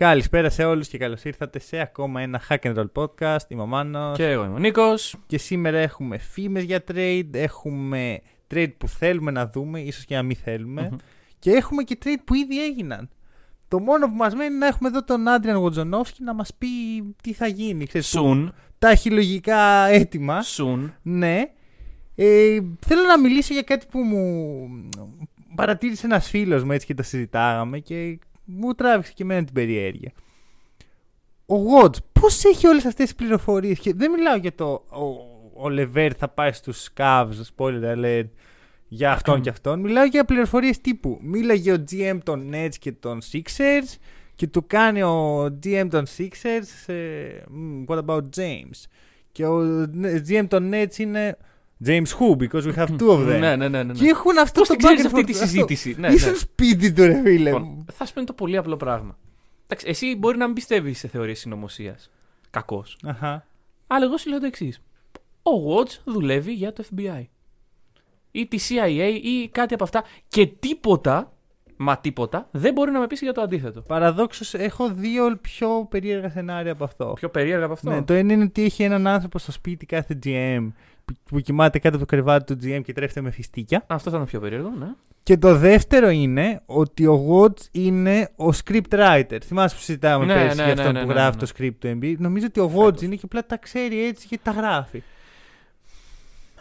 Καλησπέρα σε όλους και καλώς ήρθατε σε ακόμα ένα Hack and Roll podcast. Είμαι ο Μάνος. Και εγώ είμαι ο Νίκος. Και σήμερα έχουμε φήμες για trade, έχουμε trade που θέλουμε να δούμε, ίσως και να μην θελουμε Μμμ. Και έχουμε και trade που ήδη έγιναν. Το μόνο που μας μένει είναι να έχουμε εδώ τον Άντριαν Γοτζονόφσκι να μας πει τι θα γίνει. Ξέρεις, που Soon. Τα έχει λογικά έτοιμα. Soon. Ναι. Ε, θέλω να μιλήσω για κάτι που μου παρατήρησε ένας φίλος μου έτσι και το συζητάγαμε και μου τράβηξε και εμένα την περιέργεια. Ο Watch πώς έχει όλες αυτές τις πληροφορίες και δεν μιλάω για το ο, ο Λεβέρ θα πάει στους Cavs, spoiler alert, για αυτόν και αυτόν. Μιλάω για πληροφορίες τύπου. Μίλαγε ο GM των Nets και των Sixers και του κάνει ο GM των Sixers ε, «Mm, What about James? Και ο GM των Nets είναι James who? Because we have two of them. Ναι, ναι, ναι. ναι. Και έχουν αυτό Πώς το την ξέρεις back and αυτή forth. τη Αυτό. συζήτηση; Ναι, Είσαι ναι. σπίτι του ρε φίλε. Λοιπόν, θα σου πω το πολύ απλό πράγμα. Εντάξει, εσύ μπορεί να μην πιστεύεις σε θεωρίες συνωμοσίας. Κακός. Αχα. Αλλά εγώ σου λέω το εξής. Ο Watch δουλεύει για το FBI. Ή τη CIA ή κάτι από αυτά. Και τίποτα, μα τίποτα, δεν μπορεί να με πείσει για το αντίθετο. Παραδόξως έχω δύο πιο περίεργα σενάρια από αυτό. Πιο περίεργα από αυτό; Ναι, το ένα είναι ότι έχει έναν άνθρωπο στο σπίτι κάθε GM που, που κοιμάται κάτω από το κρεβάτι του GM και τρέφεται με φιστίκια. Αυτό θα είναι πιο περίεργο, ναι. Και το δεύτερο είναι ότι ο Watch είναι ο script writer. Θυμάσαι που συζητάμε Ναι, πέρσι ναι, για ναι, αυτόν ναι, που ναι, γράφει ναι. το script του NBA. Νομίζω ότι ο Watch Φέτος. είναι και απλά τα ξέρει έτσι γιατί τα γράφει.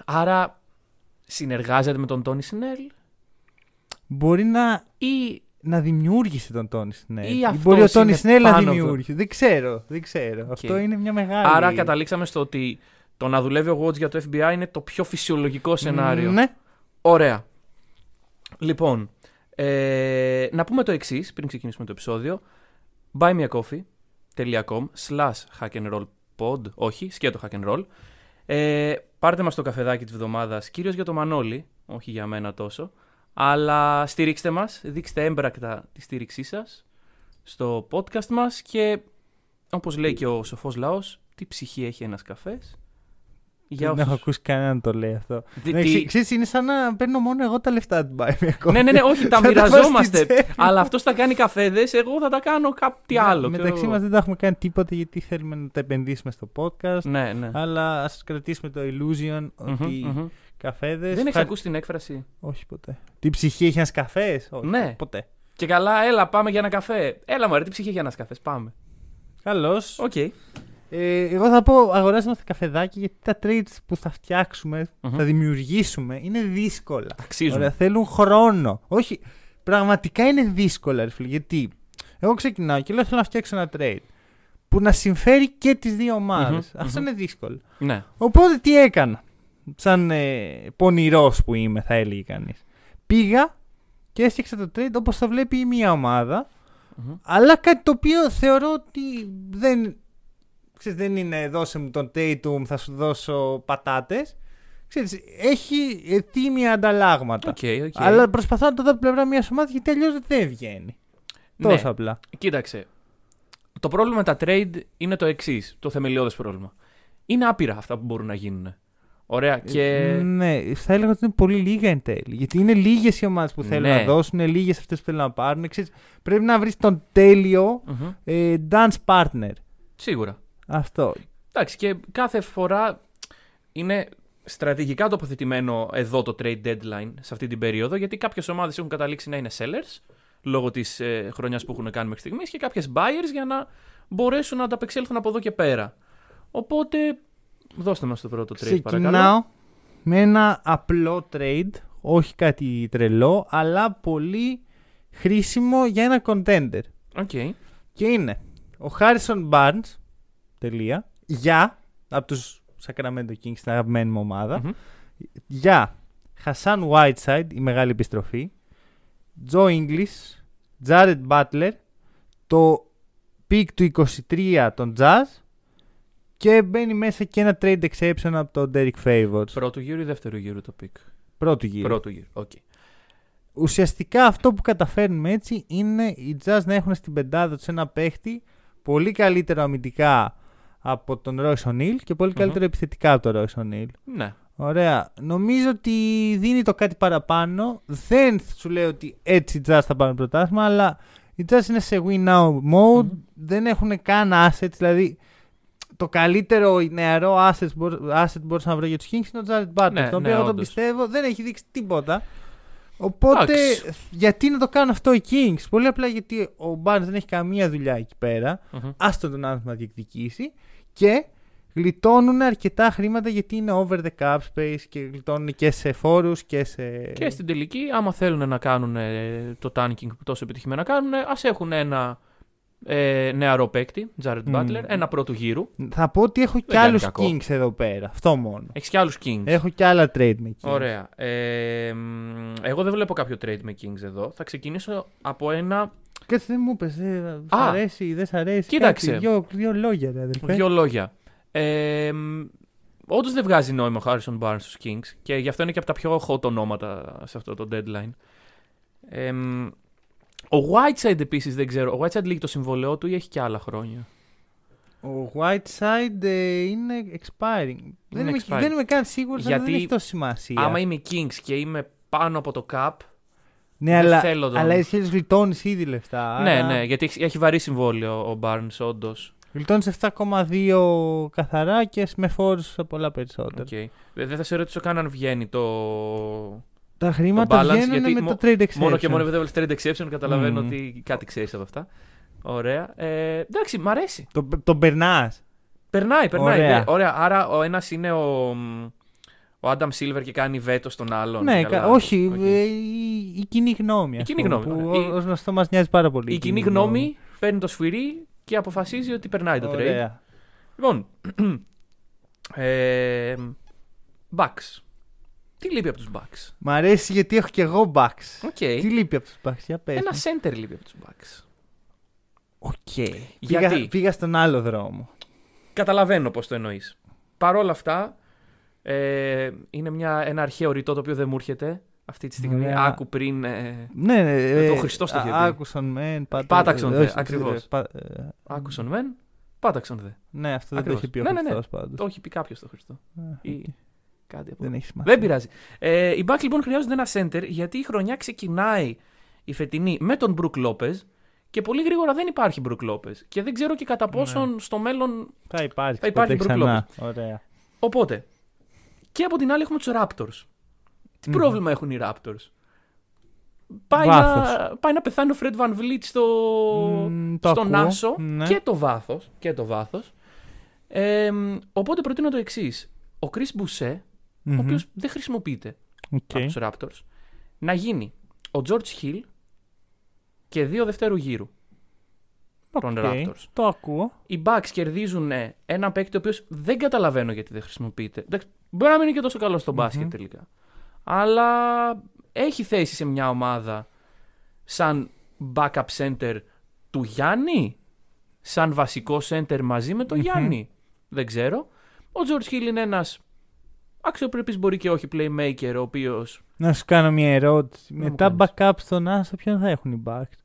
Άρα συνεργάζεται με τον Τόνι Σινέλ Μπορεί να, ή να δημιούργησε τον Τόνι Σνέλ. Ή αυτός μπορεί ο Τόνι είναι Σνέλ να πάνω από το- δημιούργησε. Δεν ξέρω. Δεν ξέρω. Αυτό είναι μια μεγάλη. Άρα καταλήξαμε στο ότι το να δουλεύει ο Watch για το FBI είναι το πιο φυσιολογικό σενάριο. Ναι. Ωραία. Λοιπόν, ε, να πούμε το εξής πριν ξεκινήσουμε το επεισόδιο. buymeacoffee.com slash hack and roll pod, όχι, σκέτο hack and roll. Ε, πάρτε μας το καφεδάκι της εβδομάδας, κυρίως για το Μανώλη, όχι για μένα τόσο. Αλλά στηρίξτε μας, δείξτε έμπρακτα τη στήριξή σας στο podcast μας και όπως λέει και ο σοφός λαός, τι ψυχή έχει ένας καφές. Για Δεν έχω όσους- ακούσει κανέναν να το λέει αυτό. Τι- Ναι, τι- ξέ- Ξέρεις, είναι σαν να παίρνω μόνο εγώ τα λεφτά του Buy Me a Coffee. ναι, ναι, ναι, όχι, τα Θα τα βάζω μοιραζόμαστε. στη τσέπη. αλλά αυτός θα κάνει καφέδες, εγώ θα τα κάνω κάτι άλλο. ξέρω Μεταξύ εγώ. μας δεν τα έχουμε κάνει τίποτα γιατί θέλουμε να τα επενδύσουμε στο podcast. Ναι, ναι. Αλλά ας κρατήσουμε το illusion Μμμ, ότι μμμ. Καφέδες. Δεν έχεις ακούσει την έκφραση; Όχι ποτέ. Τι ψυχή έχει ένας καφές; Όχι. Ναι. Ποτέ. Και καλά, έλα, πάμε για ένα καφέ. Έλα, μωρέ, τι ψυχή έχει ένας καφές. Πάμε. Καλώς. Οκ. Ε, εγώ θα πω αγοράζουμε καφεδάκι γιατί τα trades που θα φτιάξουμε, Μμμ. θα δημιουργήσουμε είναι δύσκολα. Αξίζουν. Ωραία, θέλουν χρόνο. Όχι, πραγματικά είναι δύσκολα, ρε φίλε. Γιατί εγώ ξεκινάω και λέω θέλω να φτιάξω ένα trade που να συμφέρει και τις δύο ομάδες. Μμμ, Αυτό μμμ. είναι δύσκολο. Ναι. Οπότε τι έκανα; Σαν ε, πονηρός που είμαι, θα έλεγε κανείς. Πήγα και έφτιαξα το trade όπως το βλέπει η μία ομάδα. Μμμ. Αλλά κάτι το οποίο θεωρώ ότι δεν, ξέρεις, δεν είναι δώσε μου τον Tatum, θα σου δώσω πατάτες. Ξέρεις, έχει ε, τίμια ανταλλάγματα. OK, OK. Αλλά προσπαθώ να το δω από την πλευρά μιας ομάδας γιατί αλλιώς δεν βγαίνει. Ναι. Τόσο απλά. Κοίταξε. Το πρόβλημα με τα trade είναι το εξής. Το θεμελιώδες πρόβλημα. Είναι άπειρα αυτά που μπορούν να γίνουν. Ωραία. Και. Ναι, θα έλεγα ότι είναι πολύ λίγα εν τέλει. Γιατί είναι λίγες οι ομάδες που θέλουν Ναι. να δώσουν, είναι λίγες αυτές που θέλουν να πάρουν. Ξέρεις, πρέπει να βρεις τον τέλειο Μμμ. ε, dance partner. Σίγουρα. Αυτό. Εντάξει, και κάθε φορά είναι στρατηγικά τοποθετημένο εδώ το trade deadline σε αυτή την περίοδο, γιατί κάποιες ομάδες έχουν καταλήξει να είναι sellers λόγω της ε, χρονιάς που έχουν κάνει μέχρι στιγμής και κάποιες buyers για να μπορέσουν να ανταπεξέλθουν από εδώ και πέρα. Οπότε, δώστε μας το πρώτο trade, παρακαλώ. Ξεκινάω με ένα απλό trade, όχι κάτι τρελό, αλλά πολύ χρήσιμο για ένα contender. OK. Και είναι ο Harrison Barnes, τελεία, για, από τους Sacramento Kings, την αγαπημένη μου ομάδα, Μμμ. για Hassan Whiteside, η μεγάλη επιστροφή, Joe Ingles, Jared Butler, το pick του 23 των Jazz Και μπαίνει μέσα και ένα trade exception από τον Derek Favors. Πρώτου γύρου ή δεύτερου γύρου το pick; Πρώτου γύρου. Πρώτου γύρου. Οκ. Ουσιαστικά αυτό που καταφέρνουμε έτσι είναι οι Jazz να έχουν στην πεντάδα τους ένα παίχτη πολύ καλύτερο αμυντικά από τον Royce O'Neal και πολυ καλύτερο επιθετικά από τον Royce O'Neal. Ναι. Ωραία. Νομίζω ότι δίνει το κάτι παραπάνω. Δεν σου λέω ότι έτσι οι Jazz θα πάρουν πρωτάθλημα, αλλά οι Jazz είναι σε win now mode. Δεν έχουν καν assets. Δηλαδή, το καλύτερο νεαρό asset, asset που μπορούσα να βρω για τους Kings είναι ο Jared Butler. Ναι, το οποίο ναι, εγώ τον όντως. πιστεύω δεν έχει δείξει τίποτα. Οπότε, Εντάξει. γιατί να το κάνουν αυτό οι Kings; Πολύ απλά γιατί ο Barnes δεν έχει καμία δουλειά εκεί πέρα. Μμμ. Άστο τον άνθρωπο να διεκδικήσει. Και γλιτώνουν αρκετά χρήματα γιατί είναι over the cap space και γλιτώνουν και σε φόρους και σε. Και στην τελική, άμα θέλουν να κάνουν ε, το tanking που τόσο επιτυχημένα κάνουν, ας έχουν ένα ε, νεαρό παίκτη, Jared Μμμ. Butler, ένα πρώτου γύρου. Θα πω ότι έχω κι κάνει άλλους κακό. Kings εδώ πέρα. Αυτό μόνο. Έχεις και άλλους Kings. Έχω κι άλλα trade με Kings. Ωραία. Ε, μ, εγώ δεν βλέπω κάποιο trade με Kings εδώ. Θα ξεκινήσω από ένα. Κάτσε δεν μου είπες. Σ' Α. αρέσει, δεν σ' αρέσει. Κοίταξε. Κάτι, δύο, δύο λόγια, ρε αδερφέ. Δύο λόγια. Ε, Όντως δεν βγάζει νόημα ο Harrison Barnes στους Kings και γι' αυτό είναι και από τα πιο hot ονόματα σε αυτό το deadline. Ε, μ, ο Whiteside επίσης δεν ξέρω. Ο Whiteside λύγει το συμβολαιό του ή έχει και άλλα χρόνια; Ο Whiteside ε, είναι expiring. δεν, είμαι, expiring. δεν είμαι καν σίγουρος Γιατί δεν έχει τόσο σημασία. Άμα είμαι Kings και είμαι πάνω από το cap. ναι, δεν αλλά, θέλω τον- αλλά εσύ γλιτώνεις ήδη λεφτά. Ναι, άρα ναι, γιατί έχει, έχει βαρύ συμβόλαιο ο Barnes, όντως. Γλιτώνεις 7,2 καθαρά και με φόρους πολλά περισσότερα. Okay. Δεν θα σε ρωτήσω καν αν βγαίνει το. Τα χρήματα balance, βγαίνουν γιατί με μο- το trade exception. Μόνο και μόνο επειδή έβαλε trade exception, καταλαβαίνω Μμμ. ότι κάτι ξέρεις από αυτά. Ωραία. Ε, εντάξει, μ' αρέσει. Το, τον περνάς. Περνάει, περνάει. Ωραία. ναι. Ωραία. Άρα ο ένας είναι ο, μ, ο Adam Silver και κάνει βέτο στον άλλον. Ναι, Καλά. κα- όχι. Οκ. ε, η, η κοινή γνώμη. Η ας κοινή πούμε, γνώμη, Που ωραία. ως γνωστό μας νοιάζει πάρα πολύ. Η κοινή γνώμη παίρνει το σφυρί και αποφασίζει ότι περνάει το trade. Ωραία. Λοιπόν. ε, Bucks. Τι λείπει από τους Bucks; Μ' αρέσει γιατί έχω και εγώ Bucks. Οκ. Τι λείπει από τους Bucks, για πες. Ένα μου. center λείπει από τους Bucks. Οκ. Γιατί; Πήγα, πήγα στον άλλο δρόμο. Καταλαβαίνω πώς το εννοείς. Παρ' όλα αυτά, ε, είναι μια, ένα αρχαίο ρητό το οποίο δεν μου έρχεται αυτή τη στιγμή. Ωραία. Άκου πριν. Ε, Ναι, ναι. το ε, Χριστός το είχε πει. Άκουσον μεν. πάτα- Πάταξον, ε, δε, όχι, ακριβώς. ε, πα- ε, άκουσον μεν, πάταξον δε. Ναι, αυτό δεν το Ακριβώς. έχει πει ο Ναι, ναι, ναι. Χριστός πάντως. Το έχει πει κάποιος το Χριστό. Ε, Ή κάτι από Δεν έχεις σημασία. Δεν πειράζει. Ε, οι Bucks λοιπόν χρειάζονται ένα center γιατί η χρονιά ξεκινάει η φετινή με τον Μπρουκ Λόπες και πολύ γρήγορα δεν υπάρχει Brook Lopez. Και δεν ξέρω και κατά Ναι. πόσον στο μέλλον. Θα υπάρχει. Θα υπάρχει ποτέ Brook ξανά. Ωραία. Οπότε. Και από την άλλη έχουμε τους Raptors. Τι Μμμ. πρόβλημα έχουν οι Raptors; Πάει Βάθος. να, πάει να πεθάνει ο Fred Van Vliet στο, Μμ, το στον ακούω. Άσο Ναι. και το βάθος. Και το βάθος. Ε, οπότε προτείνω το εξής. Ο Chris Boucher, ο Μμμ. οποίος δεν χρησιμοποιείται Οκ. από τους Raptors, να γίνει ο George Hill και δύο δευτέρου γύρου των Οκ. Raptors. Το ακούω. Οι Bucks κερδίζουν ε, ένα παίκτη ο οποίος δεν καταλαβαίνω γιατί δεν χρησιμοποιείται. Εντάξει, μπορεί να μην είναι και τόσο καλός στο μπασκετ Μμμ. τελικά. Αλλά έχει θέση σε μια ομάδα σαν backup center του Γιάννη, σαν βασικό center μαζί με τον Μμμ. Γιάννη. Δεν ξέρω. Ο George Hill είναι ένας αξιοπρεπής μπορεί και όχι playmaker, ο οποίο. Να σου κάνω μια ερώτηση. μου Μετά κάνεις. backup στον Άσο, ποιον θα έχουν οι Bucks;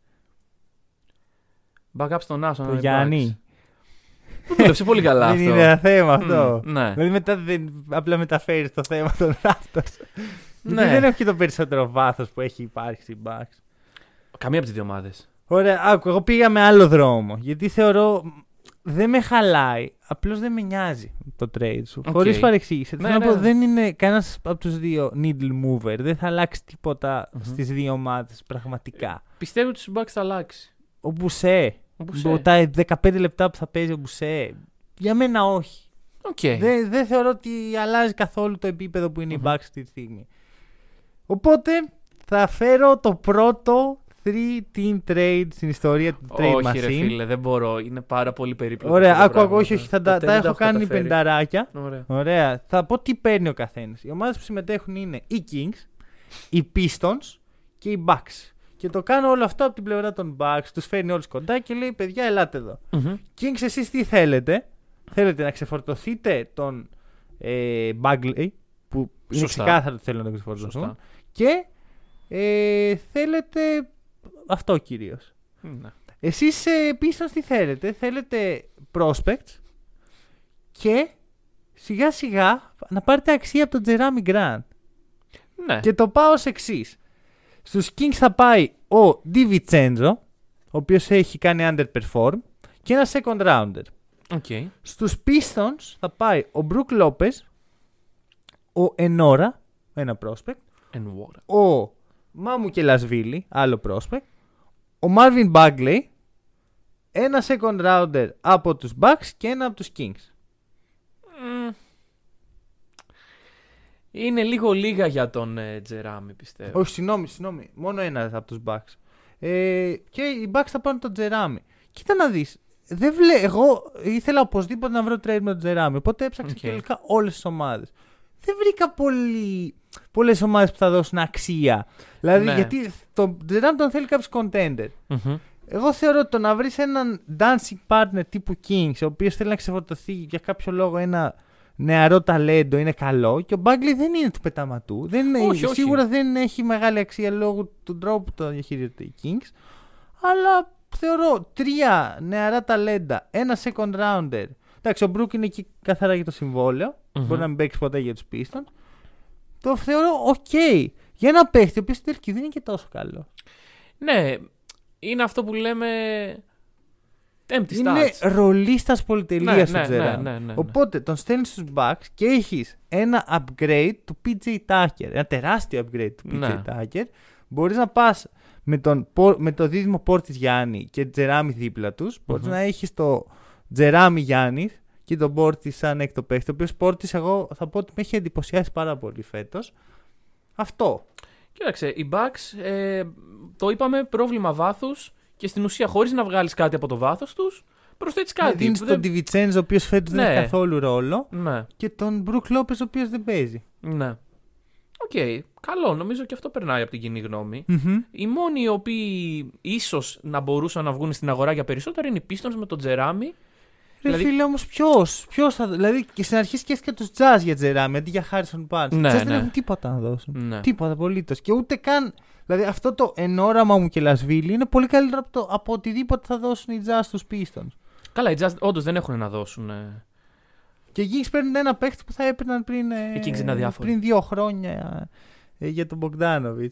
Backup στον Άσο. Το Γιάννη. Που δούλεψε πολύ καλά Δεν αυτό. είναι ένα θέμα αυτό. Μμ, ναι. Δηλαδή μετά δεν, απλά μεταφέρεις το θέμα των Raptors. Ναι. Γιατί δεν έχω και το περισσότερο βάθος που έχει υπάρξει στην Bucks. Καμία από τις δύο ομάδες. Ωραία, άκου, εγώ πήγα με άλλο δρόμο. Γιατί θεωρώ. Δεν με χαλάει. Απλώς δεν με νοιάζει το trade σου. Οκ. Χωρίς παρεξήγηση. Ναι, Θέλω να ναι. πω, δεν είναι κανένας από τους δύο needle mover. Δεν θα αλλάξει τίποτα Μμμ. στις δύο ομάδες πραγματικά. Πιστεύω ότι στους Bucks θα αλλάξει. Ο Boucher. Ο Boucher. Το- Τα 15 λεπτά που θα παίζει ο Μπουσέ. Για μένα όχι. Οκ. Δεν, δεν θεωρώ ότι αλλάζει καθόλου το επίπεδο που είναι Μμμ. η Bucks αυτή τη στιγμή. Οπότε θα φέρω το πρώτο 3-team trade στην ιστορία του trade όχι, machine. ρε φίλε, δεν μπορώ. Είναι πάρα πολύ περίπλοκο. Ωραία, αυτά τα άκου, άκου, πράγματα. όχι, όχι, θα τα, Ποτέ τα δεν έχω κάνει καταφέρει. πενταράκια. Ωραία. Ωραία. Θα πω τι παίρνει ο καθένας. Οι ομάδες που συμμετέχουν είναι οι Kings, οι Pistons και οι Bucks. Και το κάνω όλο αυτό από την πλευρά των Bucks. Τους φέρνει όλους κοντά και λέει: Παιδιά, ελάτε εδώ. Μμμ. Kings, εσείς τι θέλετε; θέλετε να ξεφορτωθείτε τον ε, Bagley, που είναι Σωστά. ξεκάθαρο ότι θέλουν να τον ξεφορτωθούν. Σωστά. Και ε, θέλετε αυτό κυρίως. Ναι. Εσείς ε, Pistons τι θέλετε, θέλετε prospects και σιγά σιγά να πάρετε αξία από τον Jerami Grant. ναι. Και το πάω ως εξής. Στους Kings θα πάει ο DiVincenzo, ο οποίος έχει κάνει underperform, και ένα second rounder. Οκ. Στους Pistons θα πάει ο Brook Lopez, ο Nwora, ένα prospect, Nwora. ο Mamukelashvili, άλλο prospect, ο Marvin Bagley, ένα second rounder από τους Bucks και ένα από τους Kings. Μμ. Είναι λίγο λίγα για τον ε, Jerami, πιστεύω. Όχι, συγγνώμη, συγγνώμη. Μόνο ένα από τους Bucks. Ε, και οι Bucks θα πάρουν τον Jerami. Κοίτα να δεις. Δεν βλέ... Εγώ ήθελα οπωσδήποτε να βρω trade με τον Jerami. Οπότε έψαξα Οκ. και τελικά όλες τις ομάδες. Δεν βρήκα πολύ... πολλές ομάδες που θα δώσουν αξία. Δηλαδή, Ναι. γιατί τον Τζεράμι τον θέλει κάποιος contender. Μμμ. Εγώ θεωρώ ότι το να βρεις έναν dancing partner τύπου Kings, ο οποίος θέλει να ξεφορτωθεί για κάποιο λόγο ένα νεαρό ταλέντο, είναι καλό. Και ο Μπάγκλι δεν είναι του πεταματού. Δεν είναι, Όχι, όχι. Σίγουρα δεν έχει μεγάλη αξία λόγω του τρόπου που το διαχειρίζεται οι Kings. Αλλά θεωρώ τρία νεαρά ταλέντα, ένα second rounder. Εντάξει, ο Brook είναι εκεί καθαρά για το συμβόλαιο. Μμμ. Μπορεί να μην παίξει ποτέ για τους Pistons. Το θεωρώ οκ. Για ένα παίχτη, ο οποίος στην τελική δεν είναι και τόσο καλό. Ναι, είναι αυτό που λέμε. Empty Είναι stats. ρολίστας πολυτελείας Ναι, ο ναι, Jerami. ναι, ναι, ναι, ναι. Οπότε τον στέλνεις στους Bucks και έχεις ένα upgrade του PJ Tucker. Ένα τεράστιο upgrade του PJ Ναι. Tucker. Μπορείς να πας με, τον, Πο- με το δίδυμο Portis Γιάννη και Jerami δίπλα τους. Μπορείς Μμμ. να έχεις το Jerami Γιάννη και τον Portis σαν έκτο παίχτη. Ο οποίος Portis, εγώ θα πω ότι με έχει εντυπωσιάσει πάρα πολύ φέτος. Αυτό. Κοίταξε, οι Bucks ε, το είπαμε πρόβλημα βάθους και στην ουσία χωρίς να βγάλεις κάτι από το βάθος τους, προσθέτεις κάτι. Δίνεις που τον δεν- DiVincenzo, ο οποίος φέτος δεν Ναι. έχει καθόλου ρόλο. Ναι, Και τον Brook Lopez, ο οποίος δεν παίζει. ναι. Οκ, καλό. Νομίζω και αυτό περνάει από την κοινή γνώμη. Μμμ. Οι μόνοι οι οποίοι ίσως να μπορούσαν να βγουν στην αγορά για περισσότερο είναι οι Pistons με τον Jerami. Ρε Δηλαδή- φίλε όμως, ποιος ποιος θα. Δηλαδή και στην αρχή σκέφτηκα τους Jazz για Jerami αντί για Harrison Barnes. Ναι, οι Jazz δεν ναι. έχουν τίποτα να δώσουν. Ναι. Τίποτα απολύτως. Και ούτε καν. Δηλαδή αυτό το Nwora Mamukelashvili είναι πολύ καλύτερο από, το, από οτιδήποτε θα δώσουν οι Jazz στους Pistons. Καλά, οι Jazz όντως δεν έχουν να δώσουν. ε. Και οι Kings παίρνουν ένα παίχτη που θα έπαιρναν πριν, ε, Οι Kings είναι αδιάφοροι. πριν δύο χρόνια ε, για τον Bogdanovic.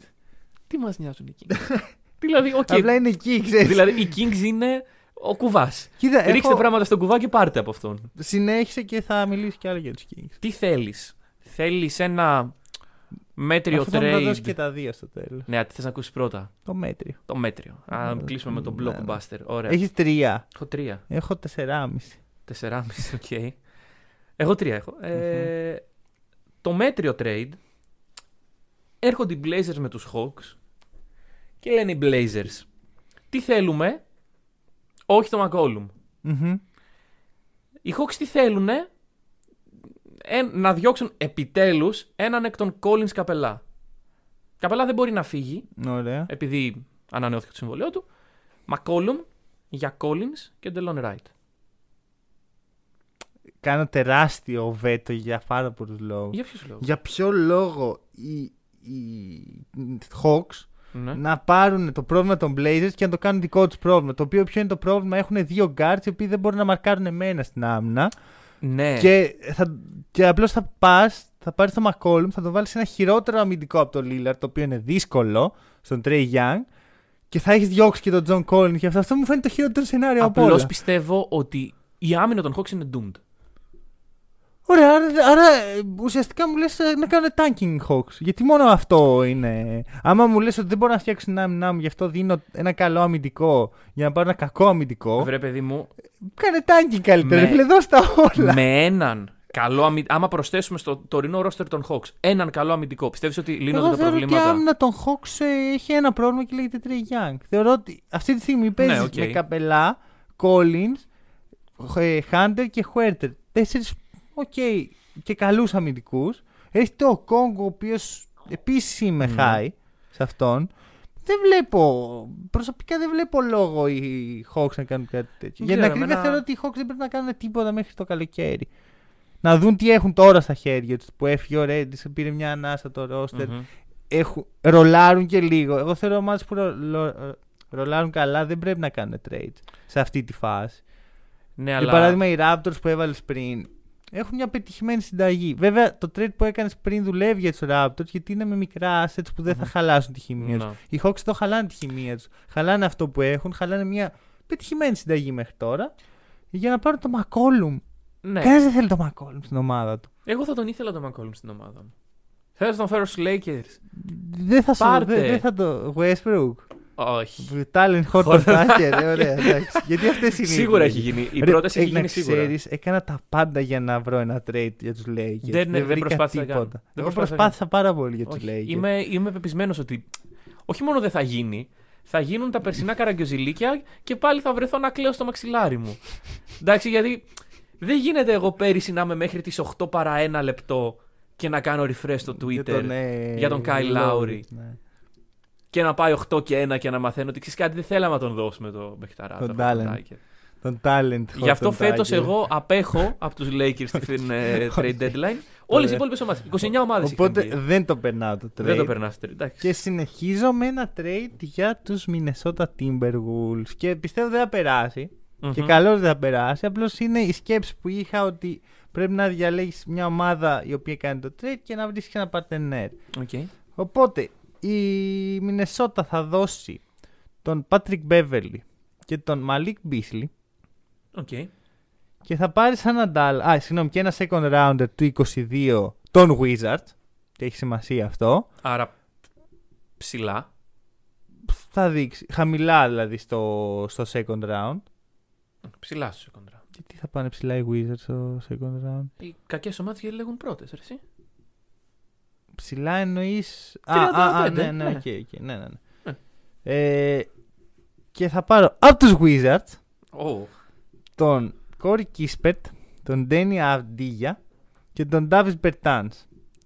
Τι μας νοιάζουν οι Kings; δηλαδή, οκ. Απλά είναι εκεί, ξέρεις. δηλαδή, οι Kings είναι ο κουβάς. Κοίτα, Ρίξτε έχω... πράγματα στον κουβά και πάρτε από αυτόν. συνέχισε και θα μιλήσεις κι άλλο για τους Kings. Τι θέλεις; Θέλεις ένα μέτριο Αυτό θα trade; δώσει και τα δύο στο τέλος. Ναι, τι θες να ακούσεις πρώτα; Το μέτριο. Το μέτριο. Α, Ε, κλείσουμε με τον ναι, ναι. blockbuster. Ωραία. Έχεις τρία. Έχω τρία. Έχω τεσσεράμιση. Τεσσεράμιση, οκ. Εγώ τρία έχω. Ε, το μέτριο trade έρχονται οι Blazers με τους Hawks και λένε οι Blazers τι θέλουμε, όχι το McCollum. Μμμ. Οι Hawks τι θέλουνε, ε, να διώξουν επιτέλους έναν εκ των Collins Καπελά. Καπελά δεν μπορεί να φύγει, Ωραία. επειδή ανανεώθηκε το συμβολέο του. McCollum για Collins και Delon Wright. Κάνω τεράστιο βέτο για πάρα πολλούς λόγους. Για ποιους λόγους; Για ποιο λόγο οι, οι Hawks Ναι. να πάρουν το πρόβλημα των Blazers και να το κάνουν δικό τους πρόβλημα. Το οποίο ποιο είναι το πρόβλημα, έχουν δύο guards οι οποίοι δεν μπορούν να μαρκάρουν εμένα στην άμυνα. ναι. Και, θα, και απλώς θα πας, θα πάρεις το McCollum, θα το βάλεις σε ένα χειρότερο αμυντικό από το Lillard, το οποίο είναι δύσκολο, στον Trey Young. Και θα έχεις διώξει και τον John Collins και αυτό. Αυτό μου φαίνεται το χειρότερο σενάριο από όλα. Απλώ πιστεύω ότι η άμυνα των Hawks είναι doomed. Ωραία, άρα, άρα ε, ουσιαστικά μου λες ε, να κάνω tanking Hawks. Γιατί μόνο αυτό είναι. Άμα μου λες ότι δεν μπορώ να φτιάξω την άμυνά μου, γι' αυτό δίνω ένα καλό αμυντικό για να πάρω ένα κακό αμυντικό. Βρε, παιδί μου, Κάνε tanking καλύτερα. Με- Ναι. Φίλε, δώσ' τα όλα. με έναν καλό αμυντικό. Άμα προσθέσουμε στο τωρινό ρόστερ των Hawks έναν καλό αμυντικό, πιστεύεις ότι λύνονται Εγώ τα θεωρώ ότι η προβλήματα; άμυνα των Hawks ε, έχει ένα πρόβλημα και λέγεται Trey Young. Θεωρώ ότι αυτή τη στιγμή παίζει οκ. με Capela, Collins, ε, Hunter και Huerter. Τέσσερις οκ και καλούς αμυντικούς. Έχει τον Okongwu, ο οποίος επίσης είμαι Μμμ. high σε αυτόν. δεν βλέπω. Προσωπικά δεν βλέπω λόγο οι Hawks να κάνουν κάτι τέτοιο. Για την ξέρω, ακρίβεια εμένα- θεωρώ ότι οι Hawks δεν πρέπει να κάνουν τίποτα μέχρι το καλοκαίρι. Να δουν τι έχουν τώρα στα χέρια τους. Που έφυγε ο Ρέντι, πήρε μια ανάσα το ρόστερ. Μμμ. Έχουν, ρολάρουν και λίγο. Εγώ θεωρώ ομάδες που ρο, λο- ρολάρουν καλά δεν πρέπει να κάνουν trades σε αυτή τη φάση. Ναι, Για αλλά. παράδειγμα, οι Raptors που έβαλες πριν έχουν μια πετυχημένη συνταγή. Βέβαια, το trade που έκανες πριν δουλεύει για τους Raptors γιατί είναι με μικρά assets που δεν θα χαλάσουν τη χημία τους. Να. Οι Hawks εδώ χαλάνε τη χημεία τους. Χαλάνε αυτό που έχουν, χαλάνε μια πετυχημένη συνταγή μέχρι τώρα για να πάρουν το McCollum. Ναι. Κανένας δεν θέλει το McCollum στην ομάδα του. Εγώ θα τον ήθελα τον McCollum στην ομάδα μου. Θέλω να τον φέρω στου Lakers. Δεν θα, σου, Πάρτε. δεν, δεν θα το. Westbrook. Όχι. Talent hot Hot attacker. ε, Ωραία, εντάξει. Γιατί αυτές είναι. οι Σίγουρα έχει επιλογές. γίνει. Η Ρε, πρόταση έχει ε, να γίνει σίγουρα. ξέρεις, έκανα τα πάντα για να βρω ένα trade για τους Lakers. Δεν- δεν βρήκα προσπάθησα να κάνω. τίποτα. Δεν Εγώ προσπάθησα να προσπάθησα πάρα πολύ για τους Όχι. Lakers. Είμαι, είμαι πεπισμένος ότι όχι μόνο δεν θα γίνει, θα γίνουν τα περσινά καραγκιόζηλίκια και πάλι θα βρεθώ να κλαίω στο μαξιλάρι μου. Εντάξει, γιατί δεν γίνεται εγώ πέρυσι να είμαι μέχρι τις 8 παρά 1 λεπτό και να κάνω refresh στο Twitter Για τον, ε, για τον Kyle Lowry. ναι. Και να πάει 8 και 1 και να μαθαίνω ότι ξέρεις κάτι δεν θέλαμε να τον δώσουμε το Μπεχταρά. Τον το talent. Tucker. Τον talent. Γι' αυτό hot φέτος attacker. εγώ απέχω από τους Lakers στην ε, trade deadline. Όλες οι Ωραία. υπόλοιπες ομάδες. 29 ομάδες. Οπότε δεν το περνάω το trade. δεν το περνάς στο trade. εντάξει. Και συνεχίζω με ένα trade για τους Minnesota Timberwolves. Και πιστεύω δεν θα περάσει. Μμμ. Και καλό δεν θα περάσει. Απλώς είναι η σκέψη που είχα ότι πρέπει να διαλέγεις μια ομάδα η οποία κάνει το trade και να βρεις και ένα partner. Οκ. Οπότε η Minnesota θα δώσει τον Patrick Beverly και τον Malik Beasley Οκ. και θα πάρει σαν αντάλλα. Α, συγγνώμη, και ένα second rounder του 22 των Wizards. Και έχει σημασία αυτό. Άρα ψηλά. Θα δείξει. Χαμηλά δηλαδή στο, στο second round. Ψηλά στο second round. Και τι θα πάνε ψηλά οι Wizards στο second round; Οι κακές ομάδες διαλέγουν πρώτες, εσύ. Ψηλά εννοείς. Α, 35, α, α, ναι, ναι, ναι. οκ, οκ, ναι, ναι, ναι. Ναι. Ε, και θα πάρω από τους Wizards Oh. τον Corey Kispert, τον Deni Avdija και τον Davis Bertans.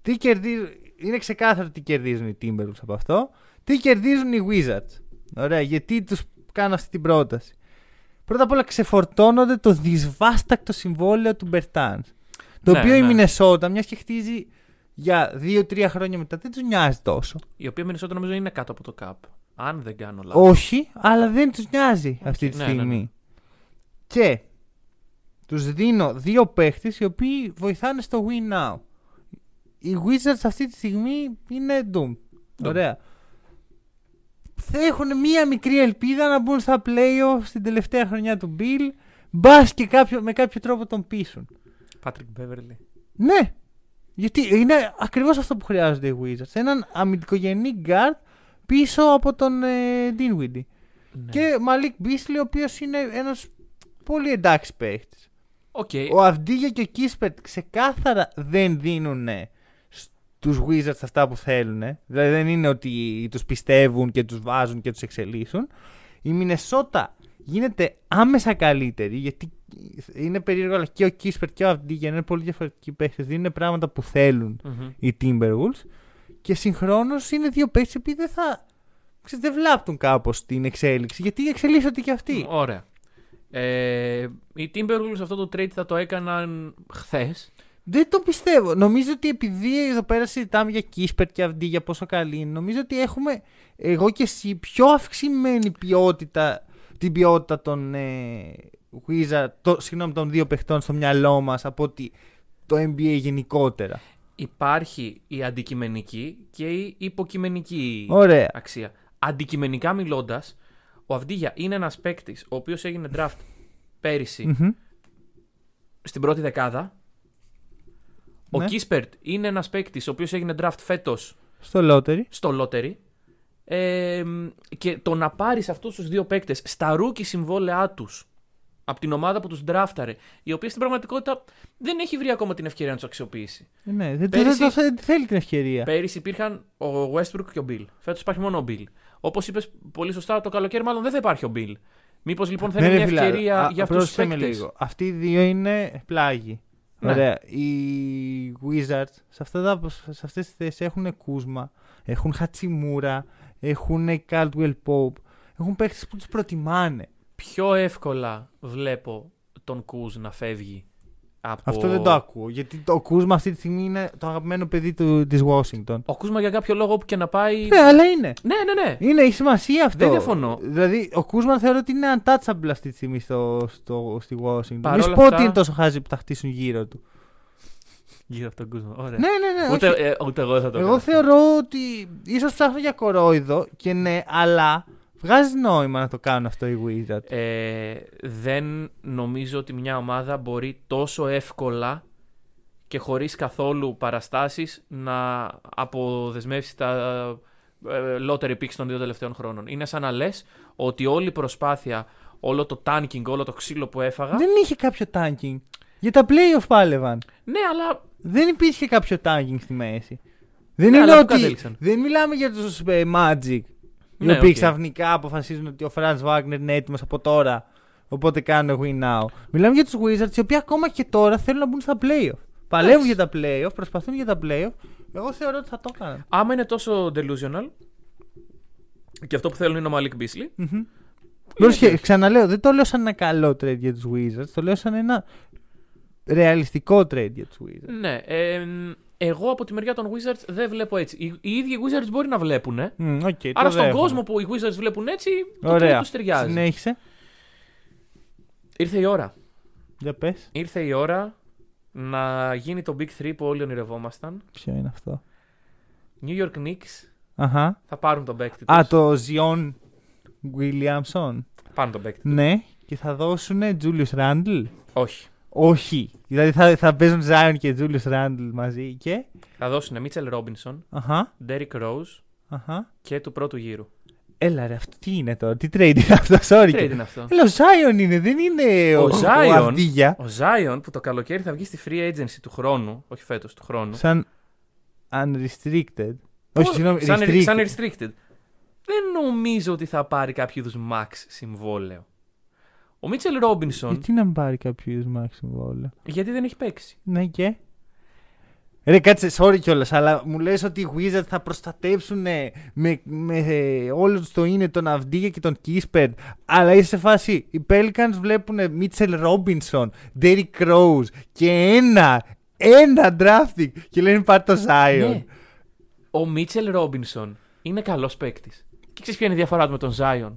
Τι κερδίζουν, είναι ξεκάθαρο τι κερδίζουν οι Timberwolves από αυτό. Τι κερδίζουν οι Wizards. Ωραία, γιατί τους κάνω αυτή την πρόταση. Πρώτα απ' όλα ξεφορτώνονται το δυσβάστακτο συμβόλαιο του Bertans. Το Ναι, οποίο η ναι. Μινεσότα, μιας και χτίζει για 2-3 χρόνια μετά, δεν τους νοιάζει τόσο. Η οποία Minnesota νομίζω είναι κάτω από το cap. Αν δεν κάνω λάθος. Όχι, αλλά δεν τους νοιάζει αυτή τη ναι, ναι, ναι. στιγμή. Και τους δίνω δύο παίχτες οι οποίοι βοηθάνε στο win now. Οι Wizards αυτή τη στιγμή είναι doom. Doom. Ωραία. Θα έχουν μία μικρή ελπίδα να μπουν στα playoff στην τελευταία χρονιά του Beal. Μπας και κάποιο, με κάποιο τρόπο τον πείσουν. Patrick Beverly. Ναι. Γιατί είναι ακριβώς αυτό που χρειάζονται οι Wizards. Έναν αμυντικογενή guard πίσω από τον ε, Dinwiddie. Ναι. Και Malik Beasley, ο οποίος είναι ένας πολύ εντάξει παίχτης. Οκ. Ο Αυντίγια και ο Kispert ξεκάθαρα δεν δίνουν στους Wizards αυτά που θέλουν. Δηλαδή δεν είναι ότι τους πιστεύουν και τους βάζουν και τους εξελίσσουν. Η Μινεσότα γίνεται άμεσα καλύτερη γιατί είναι περίεργο αλλά και ο Κίσπερτ και ο Αυντίγια είναι πολύ διαφορετικοί παίχτες. Δίνουν πράγματα που θέλουν Μμμ. οι Timberwolves και συγχρόνως είναι δύο παίχτες οι οποίοι δεν θα ξέρεις, δεν βλάπτουν κάπως την εξέλιξη γιατί εξελίσσονται και αυτοί. Ωραία. Ε, οι Timberwolves αυτό το trade θα το έκαναν χθες. Δεν το πιστεύω. Νομίζω ότι επειδή εδώ πέρα συζητάμε για Κίσπερ και Αυντή για πόσο καλή είναι, νομίζω ότι έχουμε εγώ και εσύ πιο αυξημένη ποιότητα, την ποιότητα των ε, Wizard, το, συγγνώμη, των δύο παιχτών στο μυαλό μας από ότι το NBA γενικότερα. Υπάρχει η αντικειμενική και η υποκειμενική Ωραία. αξία. Αντικειμενικά μιλώντας, ο Αυντίγια είναι ένας παίκτης ο οποίος έγινε draft πέρυσι Μμμ. στην πρώτη δεκάδα. Ο Ναι. Kispert είναι ένας παίκτης ο οποίος έγινε draft φέτος Στο lottery. στο lottery. Ε, και το να πάρεις αυτούς τους δύο παίκτες στα rookie συμβόλαιά τους από την ομάδα που τους ντράφταρε, η οποία στην πραγματικότητα δεν έχει βρει ακόμα την ευκαιρία να τους αξιοποιήσει. Ε, Ναι, δεν, Πέρυσι- δεν, δεν θέλει την ευκαιρία. Πέρυσι υπήρχαν ο Westbrook και ο Beal. Φέτος υπάρχει μόνο ο Beal. Όπως είπες πολύ σωστά, το καλοκαίρι μάλλον δεν θα υπάρχει ο Bill. Μήπως λοιπόν θα Ναι, είναι ρε μια φιλά, ευκαιρία α, για αυτούς τους πρόσεξε με παίκτες; λίγο. Αυτοί οι δύο είναι πλάγοι. Ναι. Ωραία. Οι Wizards σε, αυτά τα, σε αυτές τις θέσεις έχουν Κούσμα, έχουν Χατσιμούρα, έχουν Caldwell Pope. Έχουν παίχτε που τους προτιμάνε. Πιο εύκολα βλέπω τον Κούζ να φεύγει από... Αυτό δεν το ακούω. Γιατί το Κούσμα αυτή τη στιγμή είναι το αγαπημένο παιδί του, της Washington. Ο Κούσμα για κάποιο λόγο που και να πάει. Ναι, αλλά είναι. Ναι, ναι, ναι. Είναι, έχει σημασία αυτό. Δεν διαφωνώ. Δηλαδή, ο Κούσμα θεωρώ ότι είναι untouchable αυτή τη στιγμή στο, στο, στη Washington. Παρ' Μη σου όλα πω αυτά- ότι είναι τόσο χάζι που θα χτίσουν γύρω του. Γύρω από τον Κούσμα. Ωραία. Ναι, ναι, ναι. Ούτε, όχι. ε, ούτε εγώ θα το Εγώ έκανα. θεωρώ ότι ίσως ψάχνω για κορόιδο και ναι, αλλά βγάζει νόημα να το κάνουν αυτό οι Wizards. Ε, δεν νομίζω ότι μια ομάδα μπορεί τόσο εύκολα και χωρίς καθόλου παραστάσεις να αποδεσμεύσει τα ε, lottery picks των δύο τελευταίων χρόνων. Είναι σαν να λες ότι όλη η προσπάθεια, όλο το tanking, όλο το ξύλο που έφαγα... Δεν είχε κάποιο tanking. Για τα playoff πάλευαν. Ναι, αλλά Δεν υπήρχε κάποιο tanking στη μέση. Δεν Ναι, είναι αλλά πού ότι. κατέληξαν; Δεν μιλάμε για τους Magic. Οι Ναι, οποίοι οκ. ξαφνικά αποφασίζουν ότι ο Franz Wagner είναι έτοιμος από τώρα. Οπότε κάνουν win now. Μιλάμε για τους Wizards οι οποίοι ακόμα και τώρα θέλουν να μπουν στα playoff. Παλεύουν για τα playoff, προσπαθούν για τα playoff. Εγώ θεωρώ ότι θα το έκαναν. άμα είναι τόσο delusional και αυτό που θέλουν είναι ο Malik Beasley, Μμμ. Πρόσεχε, ξαναλέω, δεν το λέω σαν ένα καλό trade για τους Wizards. Το λέω σαν ένα ρεαλιστικό trade για τους Wizards. ναι, ε, εγώ από τη μεριά των Wizards δεν βλέπω έτσι. Οι, οι ίδιοι οι Wizards μπορεί να βλέπουν. Μμ, οκ, το Άρα στον δέχομαι. κόσμο που οι Wizards βλέπουν έτσι, το Ωραία. trade τους ταιριάζει. Συνέχισε. Ήρθε η ώρα. Για πες. Ήρθε η ώρα να γίνει το Big 3 που όλοι ονειρευόμασταν. Ποιο είναι αυτό; New York Knicks Αχα. θα πάρουν τον παίκτη τους. Α, το Zion Williamson. Θα πάρουν τον παίκτη τους. Ναι, και θα δώσουν Julius Randle. Όχι. Όχι. Δηλαδή θα, θα παίζουν Zion και Julius Randle μαζί και; Θα δώσουν Mitchell Robinson, Αχα. Derrick Rose Αχα. και του πρώτου γύρου. Έλα ρε, αυτό τι είναι τώρα, τι trade είναι αυτό, sorry. Τι trade είναι αυτό; Έλα, ο Zion είναι, δεν είναι ο, Ο Zion. ο Αυδίγια. Ο Zion που το καλοκαίρι θα βγει στη free agency του χρόνου, όχι φέτος, του χρόνου. Σαν unrestricted. Όχι, συγγνώμη, σαν, restricted. σαν restricted. Δεν νομίζω ότι θα πάρει κάποιο είδους max συμβόλαιο. Ο Μίτσελ Ρόμπινσον, Γιατί να μην πάρει κάποιο είδους max συμβόλαιο. γιατί δεν έχει παίξει. Ναι και; Ρε κάτσε, sorry κιόλας, αλλά μου λες ότι οι Wizards θα προστατεύσουν με, με ε, όλο τους το είναι τον Αυδίγια και τον Κίσπερ. Αλλά είσαι σε φάση. Οι Pelicans βλέπουν Mitchell Robinson, Derrick Rose και ένα, ένα drafting και λένε πάρ το Zion. Ναι. Ο Μίτσελ Ρόμπινσον είναι καλός παίκτης. Και ξέρεις ποια είναι η διαφορά του με τον Zion;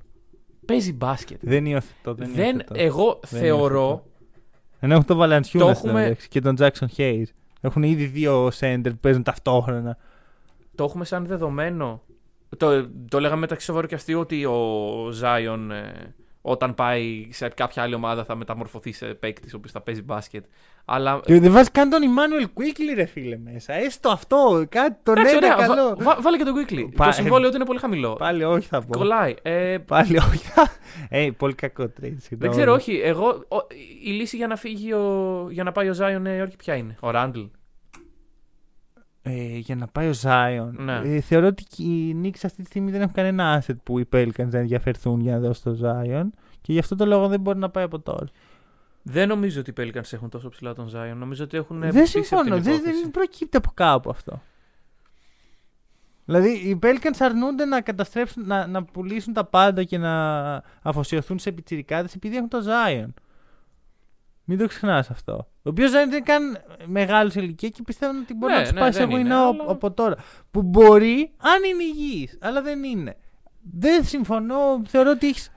Παίζει μπάσκετ. Δεν υιοθετώ, δεν, Δεν, υιοθετώ. εγώ Δεν θεωρώ. υιοθετώ. Ενώ έχουν τον Βαλαντσιούνα Το στην έχουμε- έχουμε... και τον Jackson Hayes. Έχουν ήδη δύο center που παίζουν ταυτόχρονα. Το έχουμε σαν δεδομένο. Το, το λέγαμε μεταξύ σοβαρού και αστείου ότι ο Ζάιον όταν πάει σε κάποια άλλη ομάδα θα μεταμορφωθεί σε παίκτης ο οποίος θα παίζει μπάσκετ. Αλλά. Και δεν βάζει καν τον Emmanuel Quickly, ρε φίλε, μέσα. Έστω αυτό, κάτι τον Εντάξει, ένα ωραία, καλό. βα- βα- βάλε και τον Quickly. Πα- το συμβόλαιο του είναι πολύ χαμηλό. Πάλι όχι θα πω. Κολλάει. Ε, Πάλι όχι. ε, πολύ κακό trade. δεν συγγνώμη. ξέρω, όχι. Εγώ, ο- η λύση για να, φύγει ο, για να πάει ο Ζάιον Νέα Υόρκη ποια είναι. Ο Ράντλ. Ε, για να πάει ο Zion. Ναι. Ε, θεωρώ ότι οι Knicks αυτή τη στιγμή δεν έχουν κανένα asset που οι Pelicans δεν ενδιαφερθούν για να δώσουν το Zion. Και γι' αυτό το λόγο δεν μπορεί να πάει από τώρα. Δεν νομίζω ότι οι Pelicans έχουν τόσο ψηλά τον Ζάιον. Νομίζω ότι έχουν. δεν πέσει από συμφωνώ. την Δεν, υπόθεση. δεν προκύπτει από κάπου αυτό. Δηλαδή οι Pelicans αρνούνται να καταστρέψουν, να, να πουλήσουν τα πάντα και να αφοσιωθούν σε πιτσιρικάδες επειδή έχουν το Zion. Μην το ξεχνάς αυτό. Ο οποίος δεν είναι καν μεγάλο σε ηλικία και πιστεύω ότι μπορεί Ναι, να τους ναι, πάει σε δεν win είναι, now αλλά- από τώρα. Που μπορεί αν είναι υγιής, αλλά δεν είναι. Δεν συμφωνώ. Θεωρώ ότι έχεις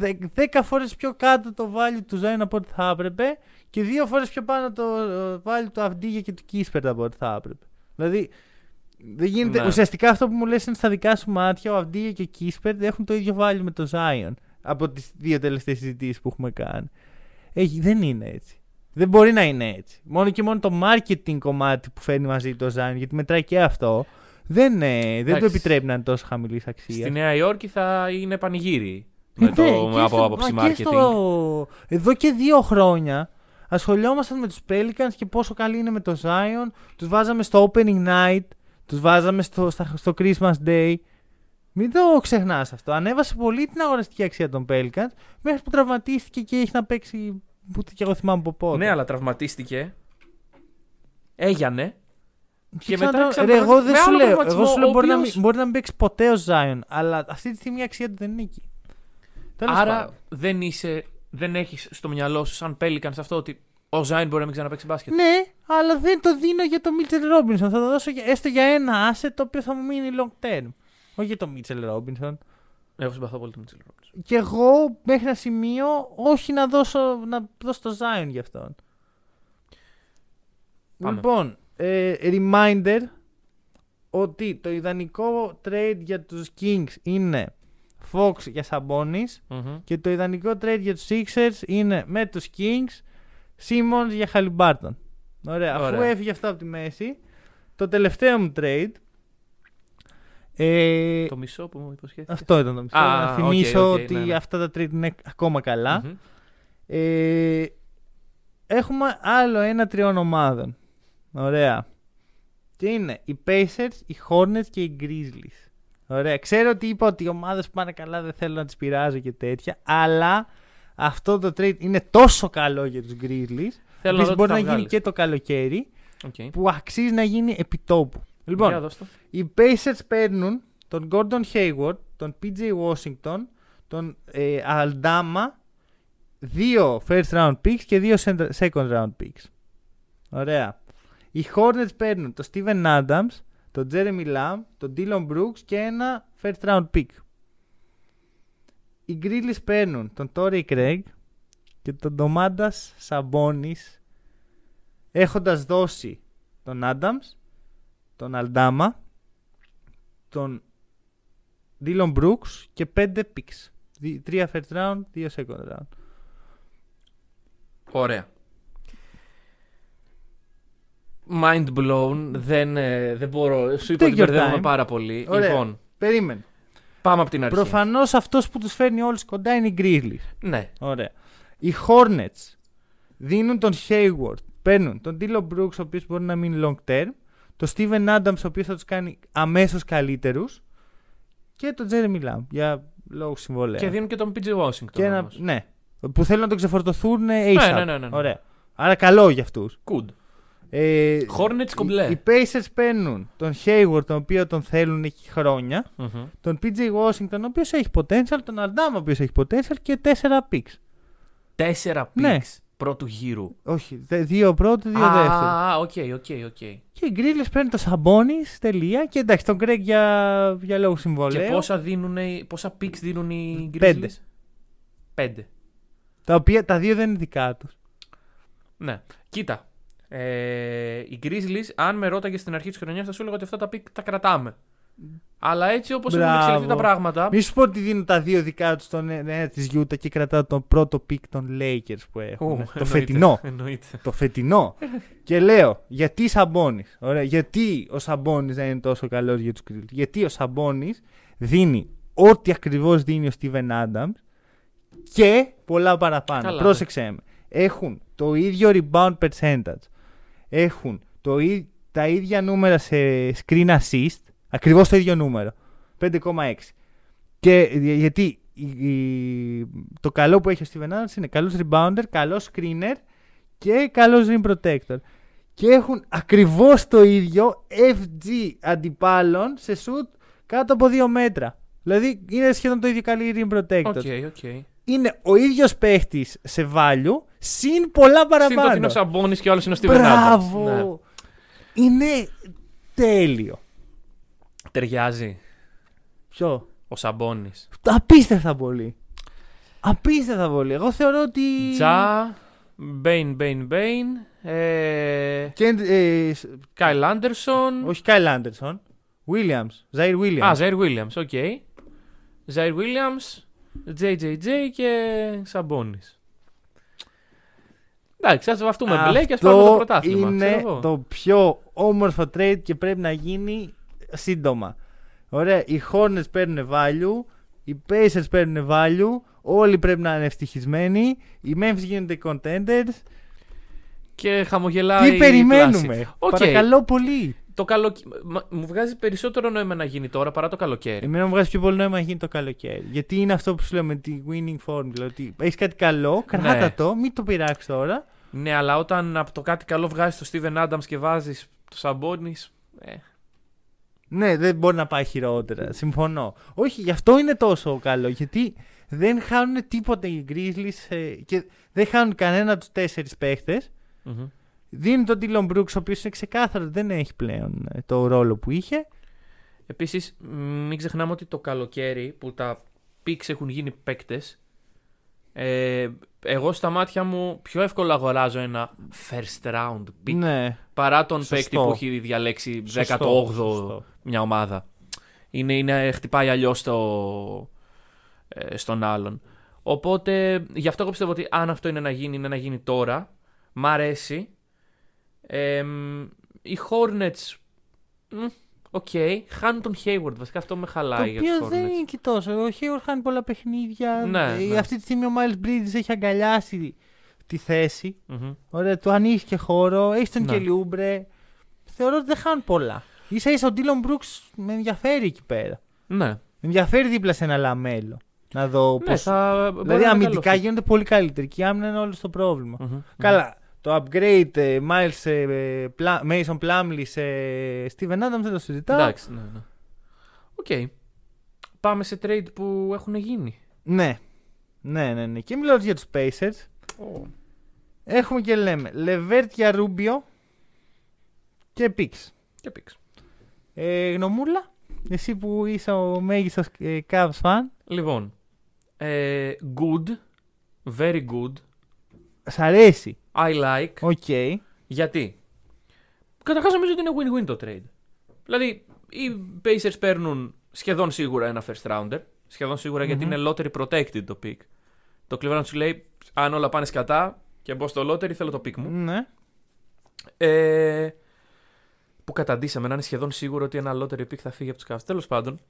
10 φορές πιο κάτω το value του Zion από ό,τι θα έπρεπε και δύο φορές πιο πάνω το ε, value του Αυντίγια και του Κίσπερτ από ό,τι θα έπρεπε. Δηλαδή δεν γίνεται. Ναι. Ουσιαστικά αυτό που μου λες είναι στα δικά σου μάτια. Ο Αυντίγια και ο Κίσπερτ έχουν το ίδιο value με το Zion από τις δύο τελευταίες συζητήσεις που έχουμε κάνει. Έχει, δεν είναι έτσι. Δεν μπορεί να είναι έτσι. Μόνο και μόνο το marketing κομμάτι που φέρνει μαζί το Zion, γιατί μετράει και αυτό, δεν, ε, δεν το Εντάξει. επιτρέπει να είναι τόσο χαμηλής αξίας. Στη Νέα Υόρκη θα είναι πανηγύρι. Με Ε, το, ναι, με και από στο- άποψη μα και marketing. στο- Εδώ και δύο χρόνια ασχολιόμασταν με τους Pelicans και πόσο καλή είναι με το Zion. Τους βάζαμε στο opening night, τους βάζαμε στο, στα- στο Christmas Day. Μην το ξεχνάς αυτό. Ανέβασε πολύ την αγοραστική αξία των Pelicans μέχρι που τραυματίστηκε και έχει να παίξει. Ούτε και εγώ θυμάμαι από πότε. Ναι, αλλά τραυματίστηκε. Έγιανε. Και Ξέρω μετά να- ξαναπραγμα- ρε, εγώ δεν με σου άλλο λέω. τραυματισμό, Εγώ σου λέω ο μπορεί, να οποίος- μην, μπορεί να μην παίξει ποτέ ο Zion, αλλά αυτή τη στιγμή η αξία του δεν είναι εκεί. Τέλος Άρα πάντων. δεν είσαι, δεν έχεις στο μυαλό σου σαν Pelicans αυτό ότι ο Ζάιν μπορεί να μην ξαναπαίξει μπάσκετ. Ναι, αλλά δεν το δίνω για το Μίτσελ Ρόμπινσον. Θα το δώσω για- έστω για ένα asset το οποίο θα μου μείνει long term. Όχι για το Μίτσελ Ρόμπινσον. Εγώ συμπαθώ πολύ τον Μίτσελ Ρόμπινσον. Και εγώ μέχρι ένα σημείο όχι να δώσω, να δώσω το Zion για αυτόν. Πάμε. Λοιπόν, ε, reminder ότι το ιδανικό trade για τους Kings είναι Fox για Sabonis Μμμ. και το ιδανικό trade για τους Sixers είναι με τους Kings Simmons για Haliburton. Ωραία, αφού Ωραία. έφυγε αυτό από τη μέση, το τελευταίο μου trade ε, Το μισό που μου υποσχέθηκε. αυτό ήταν το μισό. Α, να οκ, θυμίσω οκ, ότι ναι, ναι. αυτά τα trade είναι ακόμα καλά. Μμμ. Ε, έχουμε άλλο ένα τριών ομάδων. Ωραία. Και είναι οι Pacers, οι Hornets και οι Grizzlies. Ωραία. Ξέρω ότι είπα ότι οι ομάδες που πάνε καλά δεν θέλω να τις πειράζω και τέτοια, αλλά αυτό το trade είναι τόσο καλό για τους Grizzlies. Θέλω να Επίσης δω τι μπορεί θα να γίνει βγάλεις. και το καλοκαίρι, Οκ. που αξίζει να γίνει επιτόπου. Για Λοιπόν, δώσ' το. οι Pacers παίρνουν τον Gordon Hayward, τον PJ Washington, τον ε, Aldama, δύο first round picks και δύο sec- second round picks. Ωραία. Οι Hornets παίρνουν τον Steven Adams, τον Jeremy Lamb, τον Dillon Brooks και ένα first round pick. Οι Grizzlies παίρνουν τον Torrey Craig και τον Domantas Sabonis έχοντας δώσει τον Άνταμ, τον Aldama, τον Dillon Brooks και πέντε picks. Τρία first round, δύο second round. Ωραία. Mind blown. Δεν, ε, δεν μπορώ. Σου είπα Take ότι your μπερδεύομαι time. πάρα πολύ. Ωραία. Λοιπόν, Περίμενε. πάμε από την αρχή. Προφανώς αυτός που τους φέρνει όλους κοντά είναι οι Grizzlies. Ναι. Ωραία. Οι Hornets δίνουν τον Hayward. Παίρνουν τον Dylan Brooks, ο οποίος μπορεί να μείνει long term. Τον Steven Adams, ο οποίος θα τους κάνει αμέσως καλύτερους. Και τον Jeremy Lamb για λόγους συμβολαίου. Και δίνουν και τον PJ Washington. Και ένα, όμως. ναι. Που θέλουν να τον ξεφορτωθούν ε, ASAP. ναι, ναι, ναι, ναι. Ωραία. Άρα καλό για αυτούς. Good. Ε, Hornets κομπλέ. Οι, οι Pacers παίρνουν τον Hayward, τον οποίο τον θέλουν έχει χρόνια. Μμμ. Τον PJ Washington, ο οποίος έχει potential. Τον Aldama, ο οποίος έχει potential. Και τέσσερα picks. Τέσσερα picks Ναι. πρώτου γύρου. Όχι, δε- δύο πρώτου, δύο δεύτερου. Α, οκ, οκ, οκ. Και οι Grizzlies παίρνουν το Sabonis, τελεία. Και εντάξει, τον Craig για, για λόγους Και συμβολαίου. πόσα, δίνουνε, πόσα picks δίνουν οι Grizzlies; Πέντε. Πέντε. Τα οποία τα δύο δεν είναι δικά τους. Ναι. Κοίτα. Ε, οι Grizzlies, αν με ρώταγες στην αρχή της χρονιάς, θα σου έλεγα ότι αυτά τα pick τα κρατάμε. Αλλά έτσι όπως έχουν Μπράβο. εξελιχθεί τα πράγματα. Μη σου πω ότι δίνουν τα δύο δικά τους στον ένα της Utah και κρατάω τον πρώτο pick των Lakers που έχουν. Ου, το εννοείται, φετινό. Εννοείται. το φετινό. και λέω, γιατί Σαμπόνι. Γιατί ο Σαμπόνι δεν είναι τόσο καλός για τους Grizzlies; Γιατί ο Σαμπόνι δίνει ό,τι ακριβώς δίνει ο Steven Adams και πολλά παραπάνω. Καλά, ναι. Πρόσεξε με. Έχουν το ίδιο rebound percentage. Έχουν το, ί- τα ίδια νούμερα σε screen assist. Ακριβώς το ίδιο νούμερο. 5,6. Και ε, γιατί η- η- το καλό που έχει ο Steven Adams είναι καλός rebounder, καλός screener και καλός rim protector. Και έχουν ακριβώς το ίδιο FG αντιπάλων σε shoot κάτω από 2 μέτρα. Δηλαδή είναι σχεδόν το ίδιο καλή rim protector. Οκ, οκ. Είναι ο ίδιος παίχτης σε value συν πολλά Συν το ότι παραπάνω. είναι ο Σαμπόνι και ο άλλος είναι ο Steven Adams. Μπράβο! Ναι. Είναι τέλειο. Ταιριάζει Ποιο; ο Σαμπόνι. Απίστευτα πολύ. Απίστευτα πολύ. Εγώ θεωρώ ότι. Ja, Bane, Bane, Bane. ε, Και, ε, σ- Kyle Anderson. όχι Kyle Anderson. Williams. Ziaire Williams. Α, Ziaire Williams, OK. Ziaire Williams, JJJ και Σαμπόνι. Εντάξει, ας βαφτούμε μπλε και ας πάρουμε το πρωτάθλημα. είναι ξέρω εγώ. το πιο όμορφο trade και πρέπει να γίνει σύντομα. Ωραία. Οι Hornets παίρνουν value. Οι Pacers παίρνουν value. Όλοι πρέπει να είναι ευτυχισμένοι. Οι Memphis γίνονται contenders. Και χαμογελάει. Τι η περιμένουμε; κλάση. Οκ. Παρακαλώ πολύ. Το καλοκ... Μα- Μου βγάζει περισσότερο νόημα να γίνει τώρα παρά το καλοκαίρι. Εμένα μου βγάζει πιο πολύ νόημα να γίνει το καλοκαίρι. Γιατί είναι αυτό που σου λέω με τη winning formula. Ότι έχεις κάτι καλό, κράτα Ναι. το, μην το πειράξεις τώρα. Ναι, αλλά όταν από το κάτι καλό βγάζεις το Steven Adams και βάζεις το Σαμπόνι. Ε, Ναι, δεν μπορεί να πάει χειρότερα. Συμφωνώ. Όχι, γι' αυτό είναι τόσο καλό. Γιατί δεν χάνουν τίποτα οι Grizzlies ε, και δεν χάνουν κανένα από τους τέσσερις παίχτες. μμμ. Δίνει τον Dylan Brooks, ο οποίος είναι ξεκάθαρο ότι δεν έχει πλέον ε, το ρόλο που είχε. Επίσης, μην ξεχνάμε ότι το καλοκαίρι που τα picks έχουν γίνει παίκτες. Ε, εγώ στα μάτια μου πιο εύκολα αγοράζω ένα first round pick Ναι, παρά τον Σωστό. παίκτη που έχει διαλέξει 18ο σωστό, σωστό. μια ομάδα. Είναι, είναι, χτυπάει αλλιώς στο, ε, στον άλλον. Οπότε γι' αυτό εγώ πιστεύω ότι αν αυτό είναι να γίνει, είναι να γίνει τώρα. Μ' αρέσει. Εμ, οι Hornets. μ, Οκ. Χάνουν τον Hayward. Βασικά αυτό με Το χαλάει για τους οποίο δεν Hornets. είναι και τόσο. Ο Hayward χάνει πολλά παιχνίδια. Ναι, Ε, ναι. Αυτή τη στιγμή ο Miles Bridges έχει αγκαλιάσει τη θέση. Μμμ. Ωραία, του ανοίγει και χώρο. Έχει τον Ναι. Kelly Oubre. Θεωρώ ότι δεν χάνουν πολλά. ίσα ίσα ο Dylan Brooks με ενδιαφέρει εκεί πέρα. Ναι. Με ενδιαφέρει δίπλα σε ένα LaMelo. Να δω Ναι, πώς... θα, μπορεί Δηλαδή να είναι αμυντικά καλός. γίνονται πολύ καλύτεροι και η άμυνα είναι όλο το πρόβλημα. Μμμ. Καλά. Το upgrade ε, Miles ε, Pla- Mason Plumlee σε Steven Adams δεν το συζητάω. Εντάξει, ναι, ναι. Οκ. Πάμε σε trade που έχουν γίνει. Ναι. Ναι, ναι, ναι. Και μιλάω για τους Pacers. Έχουμε και λέμε LeVert για Rubio και picks. Και picks. Ε, γνωμούλα, εσύ που είσαι ο μέγιστος ε, Cavs fan, Λοιπόν. Ε, good. Very good. Σ' αρέσει. I like. OK. Γιατί; Καταρχάς νομίζω ότι είναι win-win το trade. Δηλαδή, οι Pacers παίρνουν σχεδόν σίγουρα ένα first rounder. Σχεδόν σίγουρα γιατί Μμμ. είναι lottery protected το pick. Το Cleveland σου λέει, αν όλα πάνε σκατά και μπω στο lottery, θέλω το pick μου. Ναι. Ε, που καταντήσαμε να είναι σχεδόν σίγουρο ότι ένα lottery pick θα φύγει από τους Cavs. Τέλος πάντων.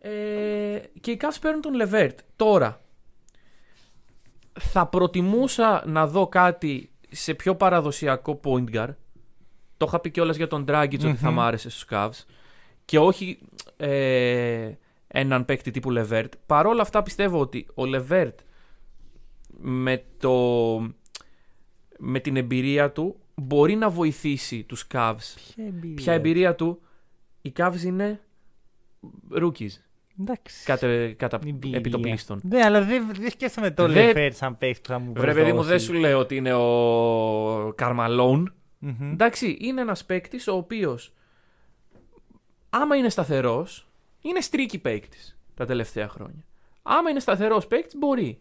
Ε, και οι Cavs παίρνουν τον Levert. Τώρα, θα προτιμούσα να δω κάτι σε πιο παραδοσιακό point guard. Το είχα πει κιόλας για τον Dragic ότι θα Μμμ. μ' άρεσε στους Cavs. Και όχι ε, έναν παίκτη τύπου Levert. Παρ' όλα αυτά πιστεύω ότι ο Levert με, το, με την εμπειρία του μπορεί να βοηθήσει τους Cavs. Ποια εμπειρία. Ποια εμπειρία του, οι Cavs είναι rookies Εντάξει. κατά, κατά Εμπειρία. επιτοπλίστων. Ναι, αλλά δεν δεν σκέφτομαι το Δεν- Levert σαν παίκτης που θα μου Βρε παιδί μου, προδώσει. δεν σου λέω ότι είναι ο Καρμαλόν. Μμμ. Εντάξει, είναι ένας παίκτης ο οποίος, άμα είναι σταθερός, είναι στρίκι παίκτης τα τελευταία χρόνια. Άμα είναι σταθερός παίκτης, μπορεί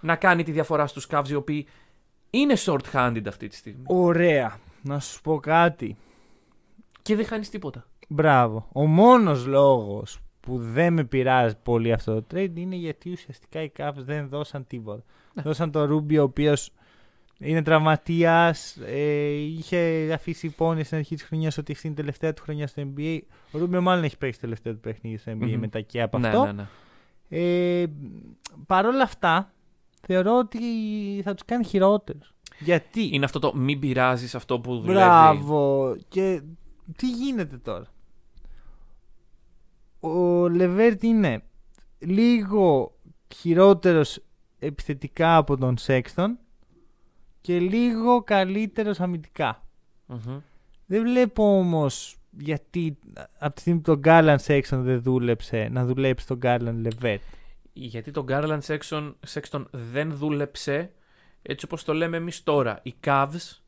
να κάνει τη διαφορά στους Cavs οι οποίοι είναι short-handed αυτή τη στιγμή. Ωραία. Να σου πω κάτι. Και δεν χάνεις τίποτα. Μπράβο. Ο μόνος λόγος που δεν με πειράζει πολύ αυτό το trade είναι γιατί ουσιαστικά οι Cavs δεν δώσαν τίποτα. Ναι. Δώσαν τον Ρούμπιο ο οποίος είναι τραυματίας, ε, είχε αφήσει υπόνοια στην αρχή της χρονιάς ότι αυτή είναι η τελευταία του χρονιά στο NBA. Ο Ρούμπιο μάλλον έχει παίξει τελευταίο του παιχνίδι στο NBA Μμμ. μετά και από ναι, αυτό. ναι, ναι. Ε, Παρ' όλα αυτά, θεωρώ ότι θα τους κάνει χειρότερους. Γιατί; Είναι αυτό το μην πειράζεις αυτό που δουλεύει. Μπράβο. Και τι γίνεται τώρα; Ο Λεβέρτ είναι λίγο χειρότερος επιθετικά από τον Σέξτον και λίγο καλύτερος αμυντικά. Μμμ. Δεν βλέπω όμως γιατί από τη στιγμή που τον Γκάλαν Σέξτον δεν δούλεψε να δουλέψει τον Γκάλαν Λεβέρτ. Γιατί τον Garland Sexton, Sexton δεν δούλεψε έτσι όπως το λέμε εμείς τώρα. Οι Cavs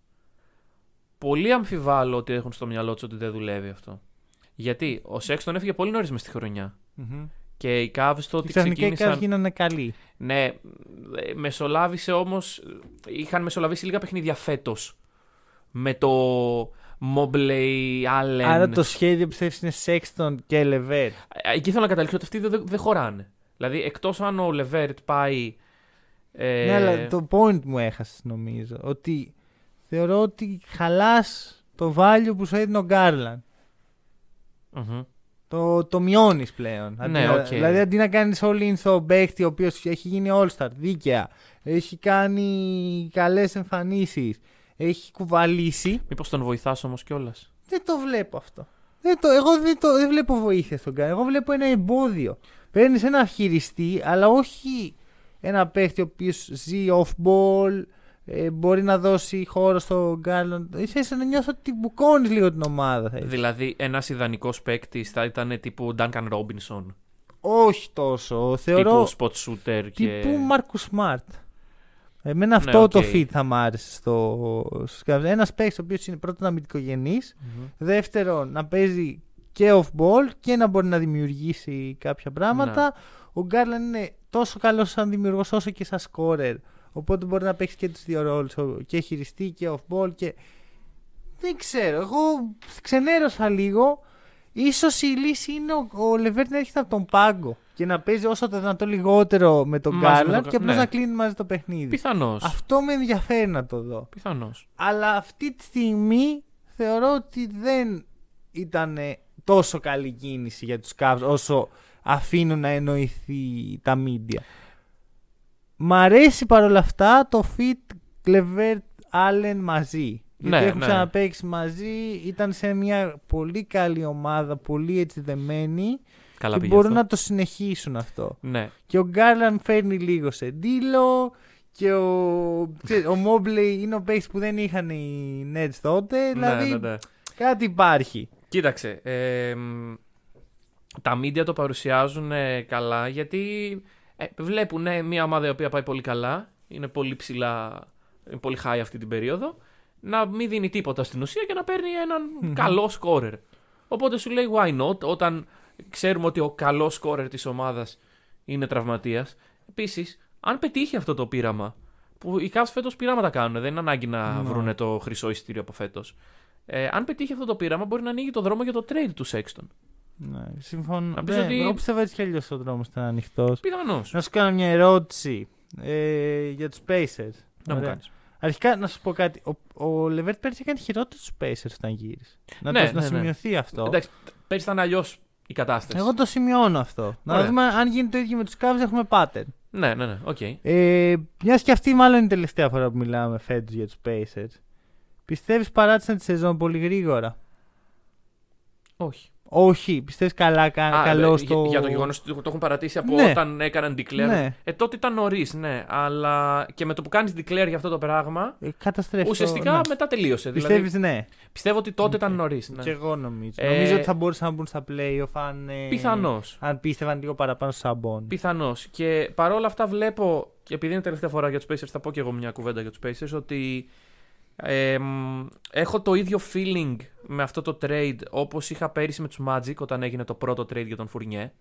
πολύ αμφιβάλλω ότι έχουν στο μυαλό τους ότι δεν δουλεύει αυτό. Γιατί ο Sexton έφυγε πολύ νωρίς μες στη χρονιά. Και οι Cavs το ότι Και ξαφνικά οι ξεκίνησαν... Cavs γίνανε καλοί. Ναι, ε, μεσολάβησε όμως... Είχαν μεσολαβήσει λίγα παιχνίδια φέτος. Με το Mobley, Allen... Άρα το σχέδιο πιστεύεις είναι Sexton και LeVert. Ε, Εκεί θέλω να καταλήξω ότι αυτοί δεν δεν χωράνε. Δηλαδή, εκτός αν ο LeVert πάει... Ε, Ναι, αλλά το point μου έχασες νομίζω. Ότι θεωρώ ότι χαλάς το value που σου έδινε ο Garland. Μμμ. Το, το μειώνεις πλέον. Ναι, Αντί να- οκ. Δηλαδή αντί να κάνεις all in στο παίχτη ο οποίος έχει γίνει all-star δίκαια, έχει κάνει καλές εμφανίσεις, έχει κουβαλήσει. Μήπως τον βοηθάς όμως κιόλας; Δεν το βλέπω αυτό. Δεν το, εγώ δεν, το, δεν βλέπω βοήθεια στον Γκάρλαν. Εγώ βλέπω ένα εμπόδιο. Παίρνεις ένα χειριστή, αλλά όχι ένα παίχτη ο οποίος ζει off-ball, ε, μπορεί να δώσει χώρο στο Γκάρλαντ. Είσαι να νιώθω ότι μπουκώνεις λίγο την ομάδα. Θα ήθελα. Δηλαδή, ένας ιδανικός παίκτη θα ήταν τύπου Duncan Robinson. Όχι τόσο. Θεωρώ Τύπου spot shooter και. τύπου Marcus Smart. Εμένα Ναι, αυτό το OK. fit θα μ' άρεσε στο Ένας παίκτης ο οποίος είναι πρώτον αμυντικογενής, Μμμ. δεύτερον να παίζει και off ball και να μπορεί να δημιουργήσει κάποια πράγματα. Ναι. Ο Garland είναι τόσο καλός σαν δημιουργός όσο και σαν scorer. Οπότε μπορεί να παίξει και τους δύο ρόλους. Και χειριστή και off ball. Και... Δεν ξέρω. Εγώ ξενέρωσα λίγο. Ίσως η λύση είναι ο, ο Λεβέρτ να έρχεται από τον πάγκο και να παίζει όσο το δυνατό λιγότερο με τον Μαζί με Γκάρλαντ τον- και απλώς ναι. να κλείνει μαζί το παιχνίδι. Πιθανώς. Αυτό με ενδιαφέρει να το δω. Πιθανώς. Αλλά αυτή τη στιγμή θεωρώ ότι δεν ήταν τόσο καλή κίνηση για τους Cavs όσο αφήνουν να εννοηθεί τα media. Μ' αρέσει παρόλα αυτά το fit Clevert Allen μαζί. Γιατί Ναι, έχουν ναι. ξαναπαίξει μαζί, ήταν σε μια πολύ καλή ομάδα, πολύ έτσι δεμένη Καλά και πήγε μπορούν αυτό. να το συνεχίσουν αυτό. Ναι. Και ο Γκάρλαν φέρνει λίγο σε ντύλο. Και ο, ξέρεις, ο Mobley είναι ο παίκτης που δεν είχαν οι Nets τότε. Δηλαδή ναι, ναι, ναι. κάτι υπάρχει. Κοίταξε. ε, μ, τα media το παρουσιάζουν ε, καλά γιατί ε, βλέπουν ε, μια ομάδα η οποία πάει πολύ καλά. Είναι πολύ ψηλά, είναι πολύ high αυτή την περίοδο. Να μην δίνει τίποτα στην ουσία και να παίρνει έναν καλό scorer. Οπότε σου λέει why not όταν ξέρουμε ότι ο καλός scorer της ομάδας είναι τραυματίας. Επίσης, αν πετύχει αυτό το πείραμα, που οι Cavs φέτος πειράματα κάνουν, δεν είναι ανάγκη να Ναι. βρούνε το χρυσό εισιτήριο από φέτος. Ε, αν πετύχει αυτό το πείραμα, μπορεί να ανοίγει το δρόμο για το trade του Sexton. Ναι, συμφωνώ. Να πεις Ναι, ότι- Εγώ πιστεύω έτσι κι αλλιώς ο δρόμος ήταν ανοιχτός. Πιθανώς. Να σου κάνω μια ερώτηση ε, για τους Pacers. Να μου Ωραία. κάνεις. Αρχικά να σου πω κάτι. Ο, ο LeVert πέρυσι έκανε χειρότερο τους Pacers όταν γύρισε. Να, Ναι, το, να ναι, ναι. σημειωθεί αυτό. Εντάξει, πέρυσι ήταν αλλιώς η κατάσταση. Εγώ το σημειώνω αυτό. Να Ωραία. δούμε αν γίνει το ίδιο με τους Cavs έχουμε pattern. Ναι, ναι, ναι. Οκ. Ε, Μιας και αυτή μάλλον είναι η τελευταία φορά που μιλάμε φέτος για τους Pacers. Πιστεύεις παράτησαν τη σεζόν πολύ γρήγορα; Όχι. Όχι, πιστεύεις καλά, κα, Α, καλό ε, στο. για, για το γεγονός ότι το έχουν παρατήσει από Ναι. όταν έκαναν declare. Ναι. Ε, τότε ήταν νωρίς, ναι. Αλλά και με το που κάνεις declare για αυτό το πράγμα, Ε, καταστρέφει. το- ουσιαστικά ναι. μετά τελείωσε. Πιστεύεις, Δηλαδή, ναι. πιστεύω ότι τότε ήταν νωρίς. Ναι. Και εγώ νομίζω. Ε, Νομίζω ότι θα μπορούσαν να μπουν στα playoff αν. ε, Πιθανώς. Αν πίστευαν λίγο παραπάνω στο Σαμπόν. Πιθανώς. Και παρόλα αυτά βλέπω, και επειδή είναι τελευταία φορά για τους Pacers, θα πω και εγώ μια κουβέντα για τους Pacers, ότι ε, μ, έχω το ίδιο feeling με αυτό το trade όπως είχα πέρυσι με τους Magic όταν έγινε το πρώτο trade για τον Φουρνιέ.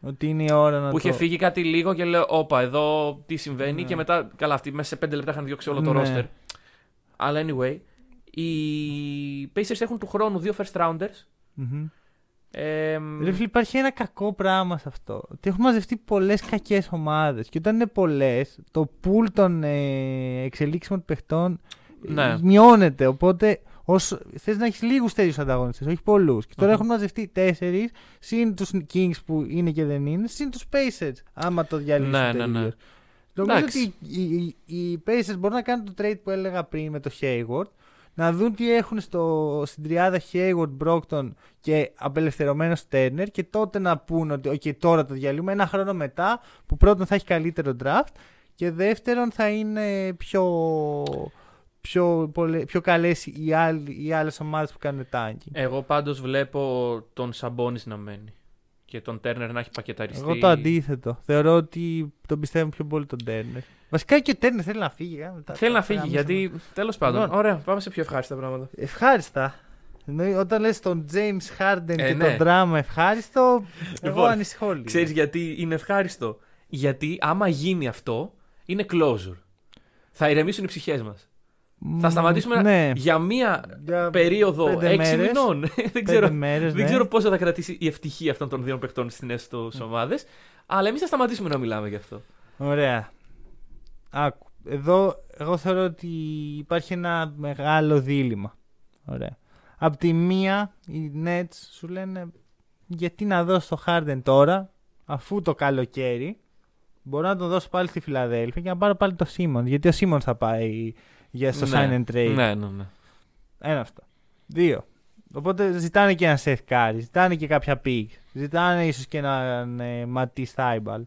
Ότι είναι η ώρα να που το. είχε φύγει κάτι λίγο και λέω, Όπα, εδώ τι συμβαίνει. Ναι. Και μετά, καλά, αυτοί μέσα σε 5 λεπτά είχαν διώξει όλο το Ναι. roster. Αλλά anyway, οι Pacers έχουν του χρόνου δύο first rounders. Μμμ. Ε, μ, Ρε φίλε, υπάρχει ένα κακό πράγμα σε αυτό. Ότι έχουν μαζευτεί πολλές κακές ομάδες. Και όταν είναι πολλές, το pool των ε, εξελίξιμων παιχτών ε, Ναι. μειώνεται. Οπότε όσο, θες να έχεις λίγους τέτοιους ανταγωνιστές, όχι πολλούς. Και τώρα Μμμ. έχουν μαζευτεί τέσσερις, συν τους Kings που είναι και δεν είναι, συν τους Pacers. Άμα το διαλύσουν Ναι, ναι, τελείως. ναι. Νομίζω Εντάξει. ότι οι, οι, οι Pacers μπορούν να κάνουν το trade που έλεγα πριν με το Hayward. Να δουν τι έχουν στο, στην τριάδα Hayward, Brockton και απελευθερωμένος Turner και τότε να πούν ότι okay, τώρα το διαλύουμε ένα χρόνο μετά που πρώτον θα έχει καλύτερο draft και δεύτερον θα είναι πιο, πιο, πολλε- πιο καλές οι, άλλοι, οι άλλες ομάδες που κάνουν tanking. Εγώ πάντως βλέπω τον Σαμπόνις να μένει. Και τον Τέρνερ να έχει πακεταριστεί. Εγώ το αντίθετο. Θεωρώ ότι τον πιστεύω πιο πολύ τον Turner. Βασικά και ο Turner θέλει να φύγει. ε, μετά Θέλει θα να φύγει γαμίσουμε. γιατί. Τέλος πάντων. Λοιπόν. Ωραία, πάμε σε πιο ευχάριστα πράγματα. Ευχάριστα. Εννοεί, όταν λες τον James Harden Ε, και ναι. τον δράμα ευχάριστο, εγώ Λοιπόν, ανησυχώ λίγο. Ξέρεις γιατί είναι ευχάριστο; Γιατί άμα γίνει αυτό, είναι closure. Θα ηρεμήσουν οι ψυχές μας. Μ, Θα σταματήσουμε ναι. για μία Για περίοδο πέντε 6 μέρες. μηνών. δεν πέντε ξέρω, μέρες, δεν ναι. ξέρω πόσο θα κρατήσει η ευτυχία αυτών των δύο παιχτών στι νέε του ομάδε. Αλλά εμείς θα σταματήσουμε να μιλάμε γι' αυτό. Ωραία. Άκου. Εδώ εγώ θεωρώ ότι υπάρχει ένα μεγάλο δίλημα. Ωραία. Απ' τη μία οι Nets σου λένε γιατί να δώσω το Harden τώρα αφού το καλοκαίρι μπορώ να τον δώσω πάλι στη Φιλαδέλφια και να πάρω πάλι το Simmons γιατί ο Simmons θα πάει για στο sign and trade. ναι, ναι, ναι. Ένα αυτό. Δύο. Οπότε ζητάνε και ένα Seth Curry, ζητάνε και κάποια pick, ζητάνε ίσως και έναν ε, Ματί Στάιμπαλ.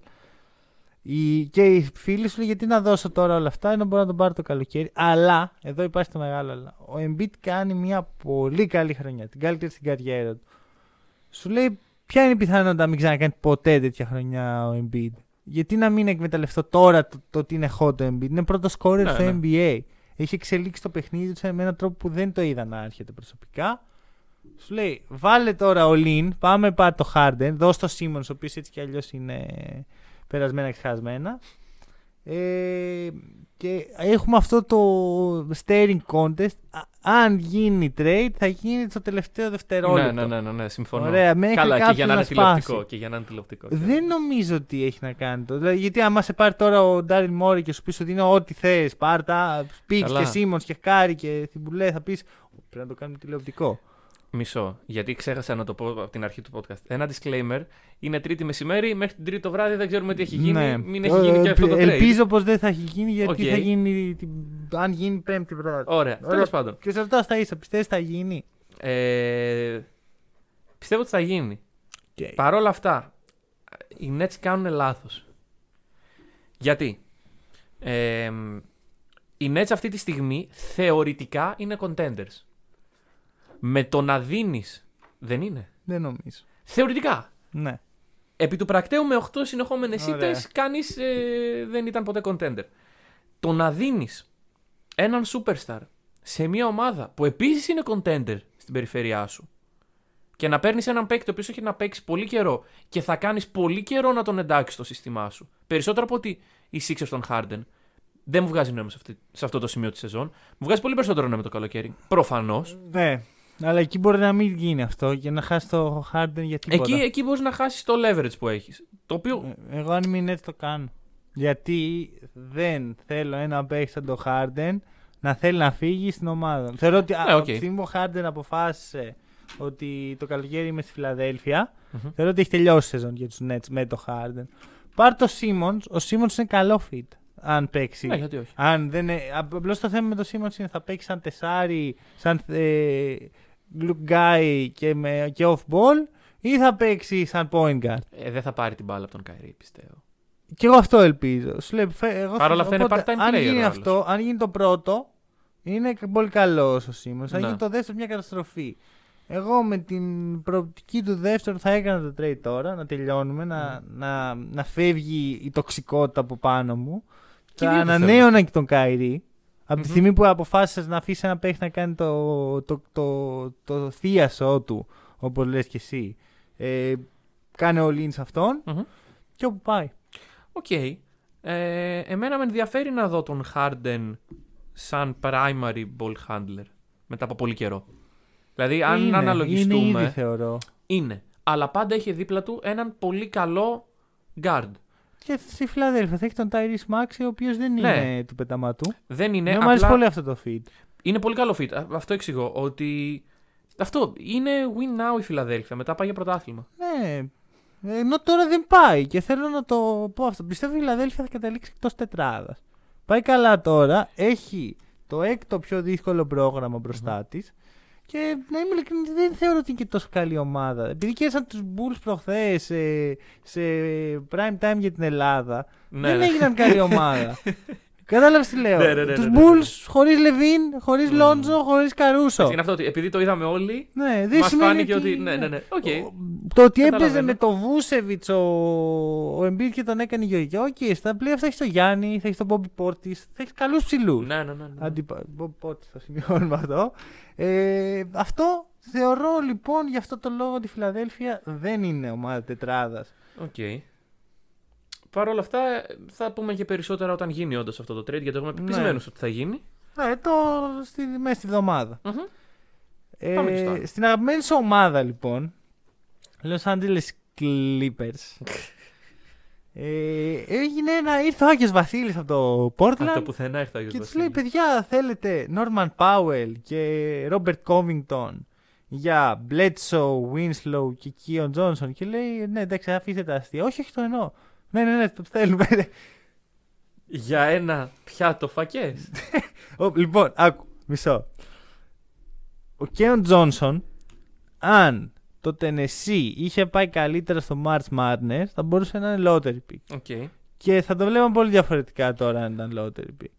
Η, και οι φίλοι σου λέει γιατί να δώσω τώρα όλα αυτά ενώ μπορώ να τον πάρω το καλοκαίρι. Αλλά, εδώ υπάρχει το μεγάλο αλλά. Ο Embiid κάνει μια πολύ καλή χρονιά. Την καλύτερη στην καριέρα του. Σου λέει ποια είναι η πιθανότητα να μην ξανακάνει ποτέ τέτοια χρονιά ο Embiid; Γιατί να μην εκμεταλλευτώ τώρα το, το ότι είναι hot το Embiid; Είναι πρώτος σκόρερ Ναι, στο ναι. NBA. Έχει εξελίξει το παιχνίδι του με έναν τρόπο που δεν το είδα να έρχεται προσωπικά. Σου λέει, βάλε τώρα all in, πάμε πάρε το Harden, δώσ' το Simmons, ο οποίος έτσι κι αλλιώς είναι περασμένα και ξεχασμένα. Ε, και έχουμε αυτό το staring contest. Α- αν γίνει trade, θα γίνει στο τελευταίο δευτερόλεπτο. Ναι, ναι, ναι, ναι, ναι, συμφωνώ. Ωραία, μέχρι Καλά, και κάποιος για να να είναι τηλεοπτικό. σπάσει. Και για να είναι τηλεοπτικό. Δεν νομίζω ότι έχει να κάνει το. Δηλαδή, γιατί άμα σε πάρει τώρα ο Daryl Morey και σου πεις ότι είναι ό,τι θες, πάρτα, picks Καλά. και Σίμονς και Κάρι και Thybulle, θα πεις πρέπει να το κάνουμε τηλεοπτικό. Μισό. Γιατί ξέχασα να το πω από την αρχή του podcast. Ένα disclaimer. Είναι τρίτη μεσημέρι, μέχρι την τρίτη το βράδυ δεν ξέρουμε τι έχει γίνει. Ναι. Μην έχει γίνει και αυτό το trade. Ελπίζω πως δεν θα έχει γίνει γιατί Οκ. θα γίνει. την- Αν γίνει πέμπτη βράδυ. Ωραία, Ωραία. τέλος πάντων. Και σε ρωτάω στα ίσα, πιστεύεις θα γίνει; Ε, πιστεύω ότι θα γίνει. Okay. Παρ' όλα αυτά, οι Nets κάνουν λάθος. Γιατί; Ε, οι Nets αυτή τη στιγμή θεωρητικά είναι contenders. Με το να δίνεις. Δεν είναι. Δεν νομίζω. Θεωρητικά. Ναι. Επί του πρακτέου με 8 συνεχόμενες Ωραία. ήττες, κανείς δεν ήταν ποτέ contender. Το να δίνεις έναν superstar σε μια ομάδα που επίσης είναι contender στην περιφέρειά σου και να παίρνεις έναν παίκτη ο οποίος έχει να παίξει πολύ καιρό και θα κάνεις πολύ καιρό να τον εντάξει στο σύστημά σου. Περισσότερο από ότι οι Sixers τον Harden. Δεν μου βγάζει νόημα σε, αυτή- σε αυτό το σημείο της σεζόν. Μου βγάζει πολύ περισσότερο νόημα το καλοκαίρι. Προφανώς. Ναι. Αλλά εκεί μπορεί να μην γίνει αυτό και να χάσει το Harden για τίποτα. Εκεί, εκεί μπορείς να χάσεις το leverage που έχεις. Το οποίο. Ε, Εγώ αν μην έτσι το κάνω. Γιατί δεν θέλω ένα παίκτη σαν το Harden να θέλει να φύγει στην ομάδα. Θεωρώ ότι Ναι, από οκ. τη στιγμή που ο Harden αποφάσισε ότι το καλοκαίρι είμαι στη φιλαδελφια Μμμ. θεωρώ ότι έχει τελειώσει η σεζόν για τους Nets με το Harden. Πάρ το Simmons, ο Simmons είναι καλό fit. Αν παίξει. Ναι, γιατί όχι. Αν δεν είναι... Απλώς το θέμα με το Simmons είναι θα παίξει σαν τεσάρι, σαν ε, look guy και, με, και off ball ή θα παίξει σαν point guard; Ε, δεν θα πάρει την μπάλα από τον Καϊρή, πιστεύω. Και εγώ αυτό ελπίζω. Σου λέω, φε- εγώ Παρ' όλα θα- αυτά είναι οπότε, part-time αν player γίνει ο αυτό, αν γίνει το πρώτο, είναι πολύ καλός ο Σίμον. Αν Ναι. γίνει το δεύτερο, μια καταστροφή. Εγώ με την προοπτική του δεύτερου θα έκανα το trade τώρα, να τελειώνουμε, να, να, να φεύγει η τοξικότητα από πάνω μου. Και θα οι δύο το ανανέωνα και τον Kyrie. Από τη Μμμ. στιγμή που αποφάσισες να αφήσεις ένα παίχτη να κάνει το, το, το, το, θίασό του, όπως λες και εσύ, ε, κάνε all in σε αυτόν Μμμ. και όπου πάει. Οκ. Ε, εμένα με ενδιαφέρει να δω τον Harden σαν primary ball handler μετά από πολύ καιρό. Δηλαδή, αν είναι, αναλογιστούμε. Είναι ήδη θεωρώ. είναι. Αλλά πάντα έχει δίπλα του έναν πολύ καλό guard. Και στη Φιλαδέλφια θα έχει τον Tyrese Maxey, ο οποίος δεν Ναι. είναι του πεταματού. Δεν είναι. Ναι, μου αρέσει απλά... πολύ αυτό το feed. Είναι πολύ καλό fit. Α, Αυτό εξηγώ. Ότι. Αυτό είναι win now η Φιλαδέλφια. Μετά πάει για πρωτάθλημα. Ναι. Ενώ τώρα δεν πάει και θέλω να το πω αυτό. Πιστεύω η Φιλαδέλφια θα καταλήξει εκτός τετράδας. Πάει καλά τώρα. Έχει το έκτο πιο δύσκολο πρόγραμμα μπροστά της. Και να είμαι ειλικρινής, δεν θεωρώ ότι είναι και τόσο καλή ομάδα. Επειδή κέρδισαν τους Bulls προχθές σε, σε prime time για την Ελλάδα, Ναι, δεν ναι. έγιναν καλή ομάδα. Κατάλαβες τι λέω; Ναι, ναι, ναι, Τους ναι, ναι, ναι. Bulls χωρίς Λεβίν, χωρίς Μμμ. Λόντζο, χωρίς Καρούσο. Είναι αυτό ότι επειδή το είδαμε όλοι. Ναι, δεν Μας σημαίνει φάνηκε ότι. Ναι, ναι, ναι. Οκ. Ο- Το ότι έπαιζε Καταλαβαίνω. με το Βούσεβιτς ο, ο Embiid και τον έκανε Γεωργιά. Οκ, στα playoffs θα έχεις τον Γιάννη, θα έχεις τον Bobby Portis, θα έχεις καλούς ψηλούς. Ναι, ναι, ναι. ναι. Αντίπα... Bobby Portis το σημειώνουμε αυτό. Ε, αυτό θεωρώ λοιπόν γι' αυτό το λόγο ότι η Φιλαδέλφια δεν είναι ομάδα τετράδας. Οκ. Παρ' όλα αυτά, θα πούμε και περισσότερα όταν γίνει όντως αυτό το trade, γιατί εγώ είμαι Ναι. πεπεισμένος ότι θα γίνει. Ναι, το στη, μέσα στη βδομάδα. Μμμ. Ε, Πάμε και στο άλλο. στην αγαπημένη σου ομάδα λοιπόν, Los Angeles Clippers, ε, έγινε ένα, ήρθε ο Άγιος Βασίλης από το Από το Portland πουθενά ήρθε ο Άγιος και τους Βασίλης. λέει παιδιά θέλετε Norman Powell και Robert Covington για Bledsoe, Winslow και Keon Johnson και λέει ναι εντάξει αφήστε τα αστεία. Όχι, όχι το εννοώ. Ναι, ναι, ναι, το θέλουμε. Για ένα πιάτο φακές. Ω, λοιπόν, άκου, μισό. Ο Κέον Τζόνσον, αν το Tennessee είχε πάει καλύτερα στο March Madness, θα μπορούσε να είναι lottery pick. Οκ. Και θα το βλέπαμε πολύ διαφορετικά τώρα αν ήταν lottery pick.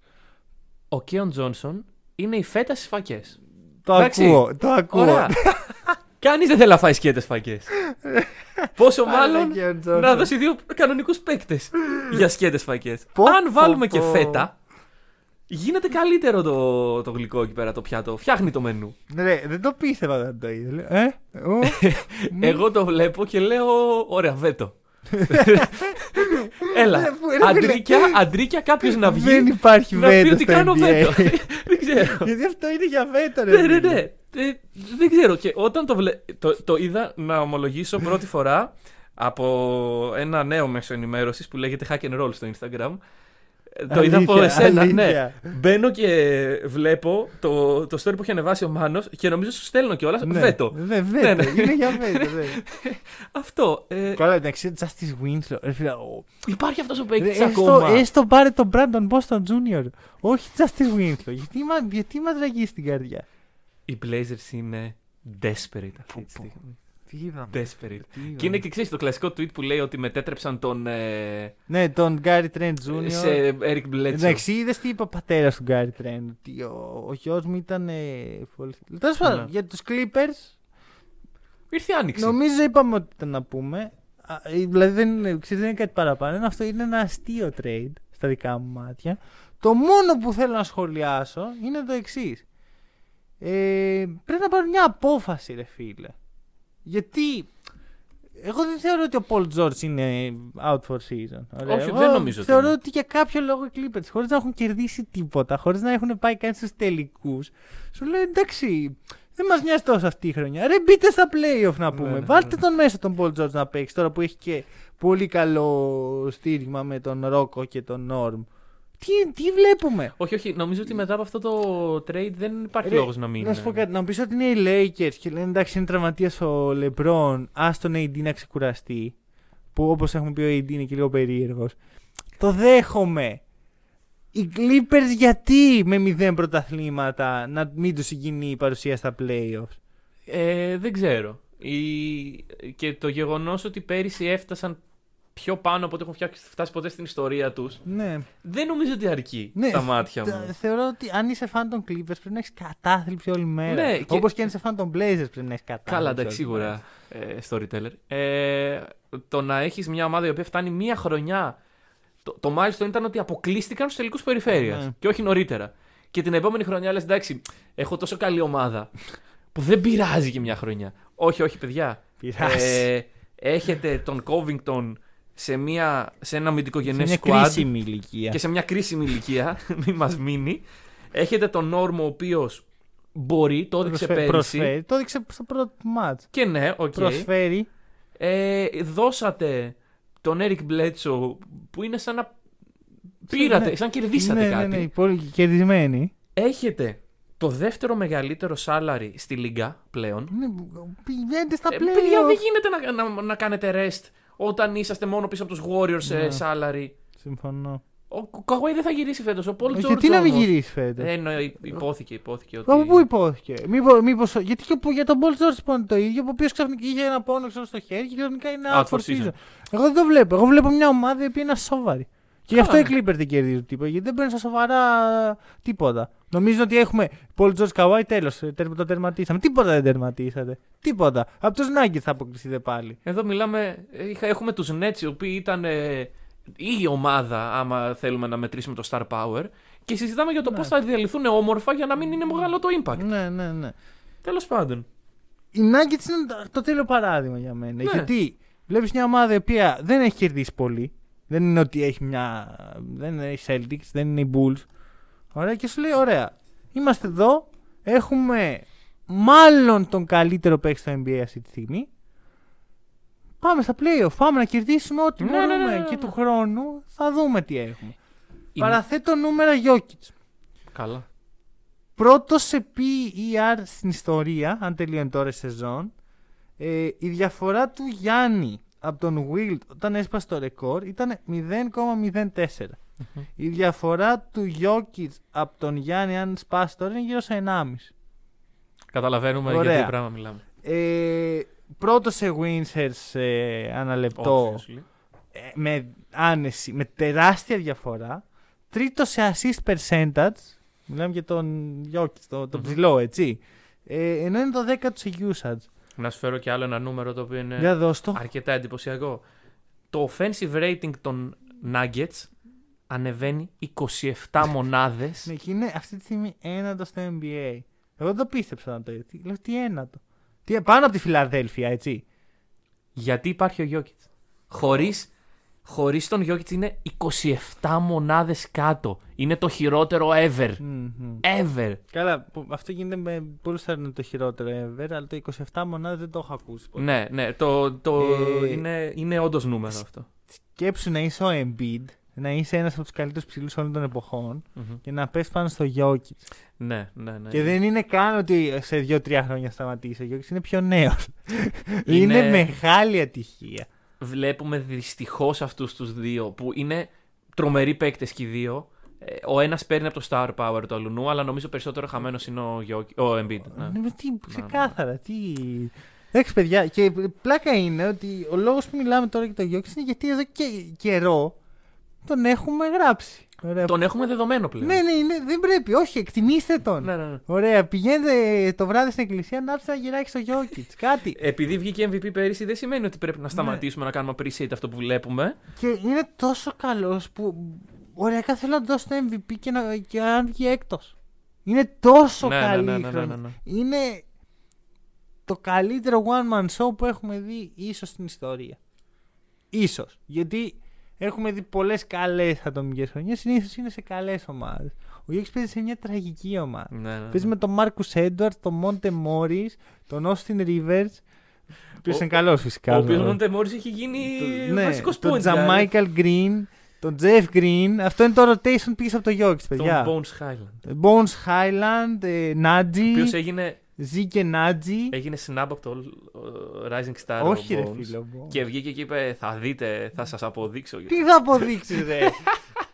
Ο Κέον Τζόνσον είναι η φέτα στις φακές. Το Εντάξει. ακούω, το ακούω. Ωραία. Κανείς δεν θέλει να φάει σκέτες φακές. Πόσο μάλλον Αλλά και ο Τζόνσον. να δώσει δύο κανονικούς παίκτες για σκέτες φακές. Πω, Αν βάλουμε πω, και πω. φέτα, γίνεται καλύτερο το, το γλυκό εκεί πέρα το πιάτο. Φτιάχνει το μενού. Ρε, δεν το πίστευα όταν το είδε. Λέω, Ε, ου, μ. Εγώ το βλέπω και λέω: Ωραία, βέτο. Έλα. Ε, που- ρε, φίλε. Αντρίκια, αντρίκια κάποιος να βγει. Δεν υπάρχει να πει βέτο ότι στο κάνω NBA. βέτο. Δεν ξέρω. Γιατί αυτό είναι για βέτο, ρε. Ναι, ναι, φίλε. ναι. Ε, δεν ξέρω. Και όταν το, βλέ... το, το είδα να ομολογήσω πρώτη φορά από ένα νέο μέσο ενημέρωσης που λέγεται Hack and Roll στο Instagram. Ε, Το είδα από Αλήθεια, εσένα, ναι. αλήθεια. Μπαίνω και βλέπω το, το story που έχει ανεβάσει ο Μάνος και νομίζω σου στέλνω κιόλας. Ναι. Βέτο. Ναι, Ναι, ναι. βέτο. Είναι για βέτο. ναι. Αυτό. Ε, Καλά, εντάξει, ο Justice Winslow. Ρε φίλε, ο- υπάρχει αυτός ο ρε, παίκτης έστω, ακόμα. έστω πάρε τον Brandon Boston Jr. Όχι Justice Winslow. Γιατί, μα, γιατί μας ραγεί την καρδιά; Οι Blazers είναι desperate αυτή Πω, τη πω. στιγμή. Τι είδαμε. Desperate. τι είδαμε. Και είναι και ξέρεις το κλασικό tweet που λέει ότι μετέτρεψαν τον. Ε, Ναι, τον Gary Trent Jr. σε Eric Bledsoe. Εντάξει, είδες τι είπε ο πατέρας του Γκάρι Τρέντ. Ότι ο, ο γιος μου ήταν. Ε, πολύ... Τέλος πάντων, Ναι. για τους Clippers, Ήρθε η άνοιξη. νομίζω είπαμε ότι ήταν να πούμε. Α, ε, δηλαδή δεν είναι, ξέρεις, δεν είναι κάτι παραπάνω. Είναι Αυτό είναι ένα αστείο trade στα δικά μου μάτια. Το μόνο που θέλω να σχολιάσω είναι το εξής. Ε, πρέπει να πάρουν μια απόφαση, ρε φίλε. Γιατί εγώ δεν θεωρώ ότι ο Paul George είναι out for season. Ωραία. Όχι, Εγώ δεν νομίζω ότι Θεωρώ είναι. ότι για κάποιο λόγο οι Clippers, χωρίς να έχουν κερδίσει τίποτα, χωρίς να έχουν πάει καν στους τελικούς, σου λέει εντάξει, δεν μας νοιάζει τόσο αυτή η χρονιά. Ρε, μπείτε στα playoff να πούμε. Ναι, ναι, Βάλτε ναι. τον μέσα τον Paul George να παίξει τώρα που έχει και πολύ καλό στήριγμα με τον Ρόκο και τον Norm. Τι, τι βλέπουμε; Όχι, όχι. Νομίζω ότι μετά από αυτό το trade δεν υπάρχει Ρε, λόγος να μην. Να σου πω κάτι, να πεις ότι είναι οι Lakers και λένε εντάξει είναι τραυματίας ο LeBron, ας τον AD να ξεκουραστεί. Που όπως έχουμε πει ο AD είναι και λίγο περίεργος. Το δέχομαι. Οι Clippers γιατί με μηδέν πρωταθλήματα να μην τους συγκινεί η παρουσία στα playoffs; Ε, δεν ξέρω. Η... Και το γεγονός ότι πέρυσι έφτασαν πιο πάνω από ό,τι έχουν φτιάξει- φτάσει ποτέ στην ιστορία τους, Ναι. δεν νομίζω ότι αρκεί ναι. στα μάτια th- μου. Θεωρώ ότι αν είσαι φαν των Clippers πρέπει να έχεις κατάθλιψη όλη μέρα. Ναι, και- Όπως και αν είσαι φαν των Blazers πρέπει να έχεις κατάθλιψη. Καλά, εντάξει, όλη σίγουρα ε, storyteller. Ε, το να έχεις μια ομάδα η οποία φτάνει μία χρονιά. Το, το milestone ήταν ότι αποκλείστηκαν στους τελικούς περιφέρειας Ναι. και όχι νωρίτερα. Και την επόμενη χρονιά λες: Εντάξει, έχω τόσο καλή ομάδα που δεν πειράζει και μια χρονιά. Όχι, όχι, παιδιά. Πειράζει. Ε, έχετε τον Covington σε, μια, σε ένα Σε αμυντικογενές μια squad κρίσιμη ηλικία. και σε μια κρίσιμη ηλικία. μην μας μείνει. Έχετε τον Νόρμαν ο οποίος μπορεί, το έδειξε Προσφέ- πέρυσι. προσφέρει. Το έδειξε στο πρώτο ματς. Και ναι, οκ. Προσφέρει. Ε, δώσατε τον Eric Bledsoe που είναι σαν να πήρατε, Ναι. σαν κερδίσατε ναι, κάτι. Ναι, ναι, πολύ κερδισμένη. Έχετε το δεύτερο μεγαλύτερο salary στη Λίγκα πλέον. Ναι, πηγαίνετε στα Ε, πλέον. παιδιά, δεν γίνεται να, να, να κάνετε rest όταν είσαστε μόνο πίσω από τους Warriors σε Ναι. salary. Συμφωνώ. Ο Καγουάι δεν θα γυρίσει φέτος. Ο Paul Ε, George Γιατί να μην όμως- γυρίσει φέτος; Ε, ναι, υπόθηκε, υπόθηκε ότι... Από πού υπόθηκε; Μήπως, μήπως, γιατί και που- για τον Paul George που είναι το ίδιο, ο οποίος ξαφνικά είχε ένα πόνο ξέρω, στο χέρι και ξαφνικά είναι out, for season. Εγώ δεν το βλέπω. Εγώ βλέπω μια ομάδα η οποία είναι ασόβαρη. Και γι' αυτό οι Καλά. Clippers δεν κερδίζουν τίποτα. Γιατί δεν παίρνουν στα σοβαρά τίποτα. Νομίζω ότι έχουμε Paul George Kawhi τέλος. Το τερματίσαμε. Τίποτα δεν τερματίσατε. Τίποτα. Από τους Nuggets θα αποκλειστείτε πάλι. Εδώ μιλάμε, είχα- έχουμε τους Nets οι οποίοι ήταν ε, η ομάδα άμα θέλουμε να μετρήσουμε το Star Power και συζητάμε για το Ναι. πώς θα διαλυθούν όμορφα για να μην είναι μεγάλο το impact. Ναι, ναι, ναι. Τέλος πάντων. Οι Nuggets είναι το- το τέλειο παράδειγμα για μένα. Ναι. Γιατί βλέπεις μια ομάδα η οποία δεν έχει κερδίσει πολύ. Δεν είναι ότι έχει μια. Δεν είναι οι Celtics, δεν είναι οι Bulls. Ωραία, και σου λέει: Ωραία, είμαστε εδώ. Έχουμε μάλλον τον καλύτερο παίκτη στο NBA αυτή τη στιγμή. Πάμε στα playoff. Πάμε να κερδίσουμε ό,τι Ναι, μπορούμε. ναι, ναι, ναι, ναι. Και του χρόνου θα δούμε τι έχουμε. Η- Παραθέτω νούμερα Jokic. Καλά. Πρώτος σε PER στην ιστορία, αν τελειώνει τώρα η σεζόν. Ε, η διαφορά του Γιάννη από τον Wild όταν έσπασε το ρεκόρ ήταν 0,04. Η διαφορά του Jokic από τον Γιάννη αν σπάσει τώρα είναι γύρω σε 1,5. Καταλαβαίνουμε Ωραία. για τι πράγμα μιλάμε. Ε, πρώτο σε wins σε ένα λεπτό. Obviously. ε, με άνεση, με τεράστια διαφορά. Τρίτο σε assist percentage. Μιλάμε για τον Jokic, το, το Μμμ. ψηλό, έτσι. Ε, ενώ είναι το 10 σε usage. Να σου φέρω κι άλλο ένα νούμερο το οποίο είναι Για δώσ' το. αρκετά εντυπωσιακό. Το offensive rating των Nuggets ανεβαίνει 27 μονάδες. Ναι, και είναι αυτή τη στιγμή ένατο στο NBA. Εγώ δεν το πίστεψα να το είδα. Λέω τι ένατο. Τι, πάνω από τη Φιλαδέλφια, έτσι. Γιατί υπάρχει ο Jokic. Χωρίς, χωρίς τον Jokic είναι 27 μονάδες κάτω. Είναι το χειρότερο ever. Μμμ. Ever. Καλά, που- αυτό γίνεται με πολλούς θα είναι το χειρότερο ever, αλλά το 27 μονάδες δεν το έχω ακούσει. ποτέ. Ναι, ναι, το, το Ε, είναι, είναι όντως νούμερο αυτό. Σκέψου να είσαι ο Embiid, να είσαι ένας από τους καλύτερους ψηλούς όλων των εποχών Μμμ. και να πέσει πάνω στο Jokic. Ναι, ναι, ναι. Και δεν είναι καν ότι σε 2-3 χρόνια σταματήσει. Ο Jokic είναι πιο νέος. Είναι- είναι μεγάλη ατυχία. Βλέπουμε δυστυχώς αυτούς τους δύο που είναι τρομεροί παίκτες και οι δύο. Ε, Ο ένας παίρνει από το Star Power του αλουνού, αλλά νομίζω περισσότερο χαμένος είναι ο, Jokic, ο Embiid. Ναι. Ναι, τι, ξεκάθαρα, τι. Εντάξει, παιδιά, και πλάκα είναι ότι ο λόγος που μιλάμε τώρα για το Jokic είναι γιατί εδώ και καιρό τον έχουμε γράψει. Ωραία. Τον έχουμε δεδομένο πλέον. Ναι, ναι, ναι, δεν πρέπει. Όχι, εκτιμήστε τον. Ναι, ναι, ναι. Ωραία, πηγαίνετε το βράδυ στην εκκλησία να άψετε να γυράξει στο Jokic. Κάτι. Επειδή βγήκε MVP πέρυσι, δεν σημαίνει ότι πρέπει να Ναι. σταματήσουμε να κάνουμε appreciate αυτό που βλέπουμε. και είναι τόσο καλός που. Ωραία, θέλω να του δώσω το MVP και να, και να βγει έκτος. Είναι τόσο Ναι, ναι, καλή ναι, η ναι, ναι, χρονιά. ναι, ναι. Είναι το καλύτερο one man show που έχουμε δει ίσως στην ιστορία. Ίσως. Γιατί έχουμε δει πολλές καλές ατομικές χρονιές, συνήθως είναι σε καλές ομάδες. Ο Γιώργης παίζει σε μια τραγική ομάδα. Ναι, ναι, Παίζει ναι. με τον Μάρκους Έντουαρτ, τον Μόντε Μόρις, τον Όστιν Ρίβερς, ο οποίος Ο- είναι καλός φυσικά. Ο οποίος ο- Μοντε Μόρι έχει γίνει το- ναι, βασικός τον point. Τζαμάικαλ Γκριν, τον Τζεφ Γκριν. Αυτό είναι το rotation πίσω από το Γιώργης, παιδιά. Τον Bones Highland. Bones Highland, ε, Ο Νάτζι, οποίος έγινε, Ζήκε Νάτζι. έγινε snap από το ε, Rising Star. Όχι, ο ρε Bones. φίλε. ο Bones. Και βγήκε και είπε: Θα δείτε, θα σας αποδείξω. Τι θα αποδείξεις, ρε;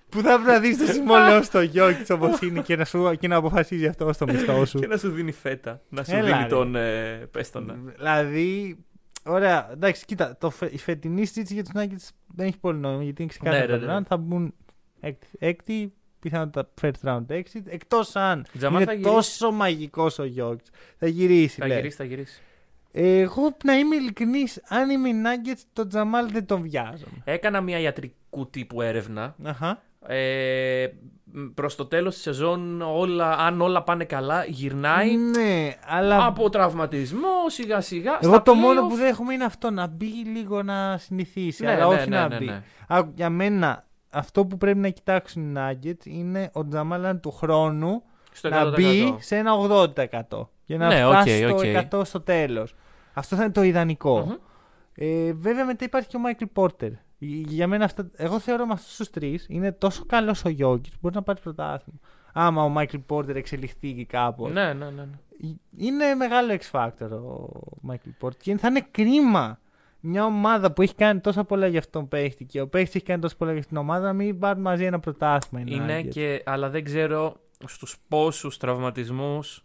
Που θα πρέπει να δεις το συμβόλαιο στο Γιώργη όπως είναι και να, σου, και να αποφασίζει αυτό στο μισθό σου. Και να σου δίνει φέτα. Να σου Έλα, δίνει ρε. τον. Ε, πες τον, ναι. Δηλαδή, ωραία, εντάξει, κοίτα, το, φε- η φετινή συζήτηση για του Nuggets δεν έχει πολύ νόημα γιατί είναι Ναι, ξεκάθαρο ναι, το ναι. round. Θα μπουν έκτη, έκτη πιθανότατα first round exit. Εκτός αν Τζαμάλ είναι θα γυρίσει. τόσο μαγικός ο Γιώργης. Θα γυρίσει. Θα λες. γυρίσει, θα γυρίσει. Εγώ να είμαι ειλικρινής, αν είμαι οι Nuggets, τον Τζαμάλ δεν τον βιάζομαι. Έκανα μια ιατρικού τύπου έρευνα. Αχα. Ε, προς το τέλος της σεζόν, όλα, αν όλα πάνε καλά, γυρνάει Ναι, αλλά από τραυματισμό σιγά σιγά. Εγώ στα το μόνο playoff. που δέχομαι είναι αυτό, να μπει λίγο να συνηθίσει, Ναι, αλλά ναι, όχι ναι, να ναι, μπει. ναι. Α, για μένα, αυτό που πρέπει να κοιτάξουν οι Nuggets είναι ο Τζαμάλ του χρόνου Στο να 100%. μπει σε ένα 80% για να Ναι, φτάσει οκ, στο οκ. 100 στο τέλος. Αυτό θα είναι το ιδανικό Μμμ. Ε, βέβαια μετά υπάρχει και ο Μάικλ Πόρτερ. Για μένα αυτά, εγώ θεωρώ με αυτούς τους τρεις είναι τόσο καλός ο Γιώργη που μπορεί να πάρει πρωτάθλημα. Άμα ο Μάικλ Πόρτερ εξελιχθεί κάπως. Ναι, ναι, ναι. ναι. Είναι μεγάλο X Factor ο Michael Porter και θα είναι κρίμα μια ομάδα που έχει κάνει τόσα πολλά για αυτόν τον παίχτη και ο παίχτης έχει κάνει τόσα πολλά για αυτήν την ομάδα να μην πάρουν μαζί ένα πρωτάθλημα. οι Είναι Nuggets. και, αλλά δεν ξέρω στους πόσους τραυματισμούς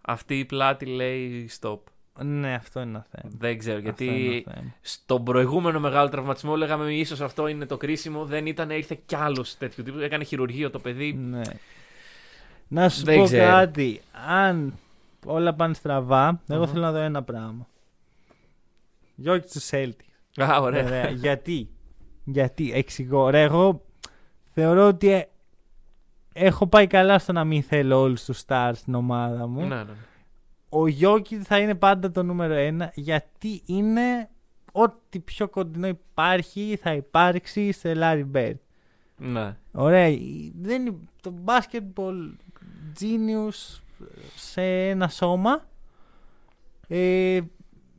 αυτή η πλάτη λέει stop. Ναι, αυτό είναι ένα θέμα. Δεν ξέρω, Αυτό είναι γιατί ένα θέμα. στον προηγούμενο μεγάλο τραυματισμό λέγαμε ίσως αυτό είναι το κρίσιμο, δεν ήταν, ήρθε κι άλλος τέτοιου τύπου, έκανε χειρουργείο το παιδί. Ναι. Να σου Δεν πω ξέρω. κάτι. Αν όλα πάνε στραβά, εγώ Μμμ. θέλω να δω ένα πράγμα. Γιώργη του Celtics. Α, ωραία. Ωραία. Γιατί; Γιατί. Εξηγώ. Ρε, εγώ θεωρώ ότι ε, έχω πάει καλά στο να μην θέλω όλους τους stars στην ομάδα μου. Ναι, ναι, ναι. Ο Γιώκη θα είναι πάντα το νούμερο ένα γιατί είναι ό,τι πιο κοντινό υπάρχει θα υπάρξει σε Larry Bird. ναι. Ωραία. Δεν, είναι- το basketball genius σε ένα σώμα. Ε,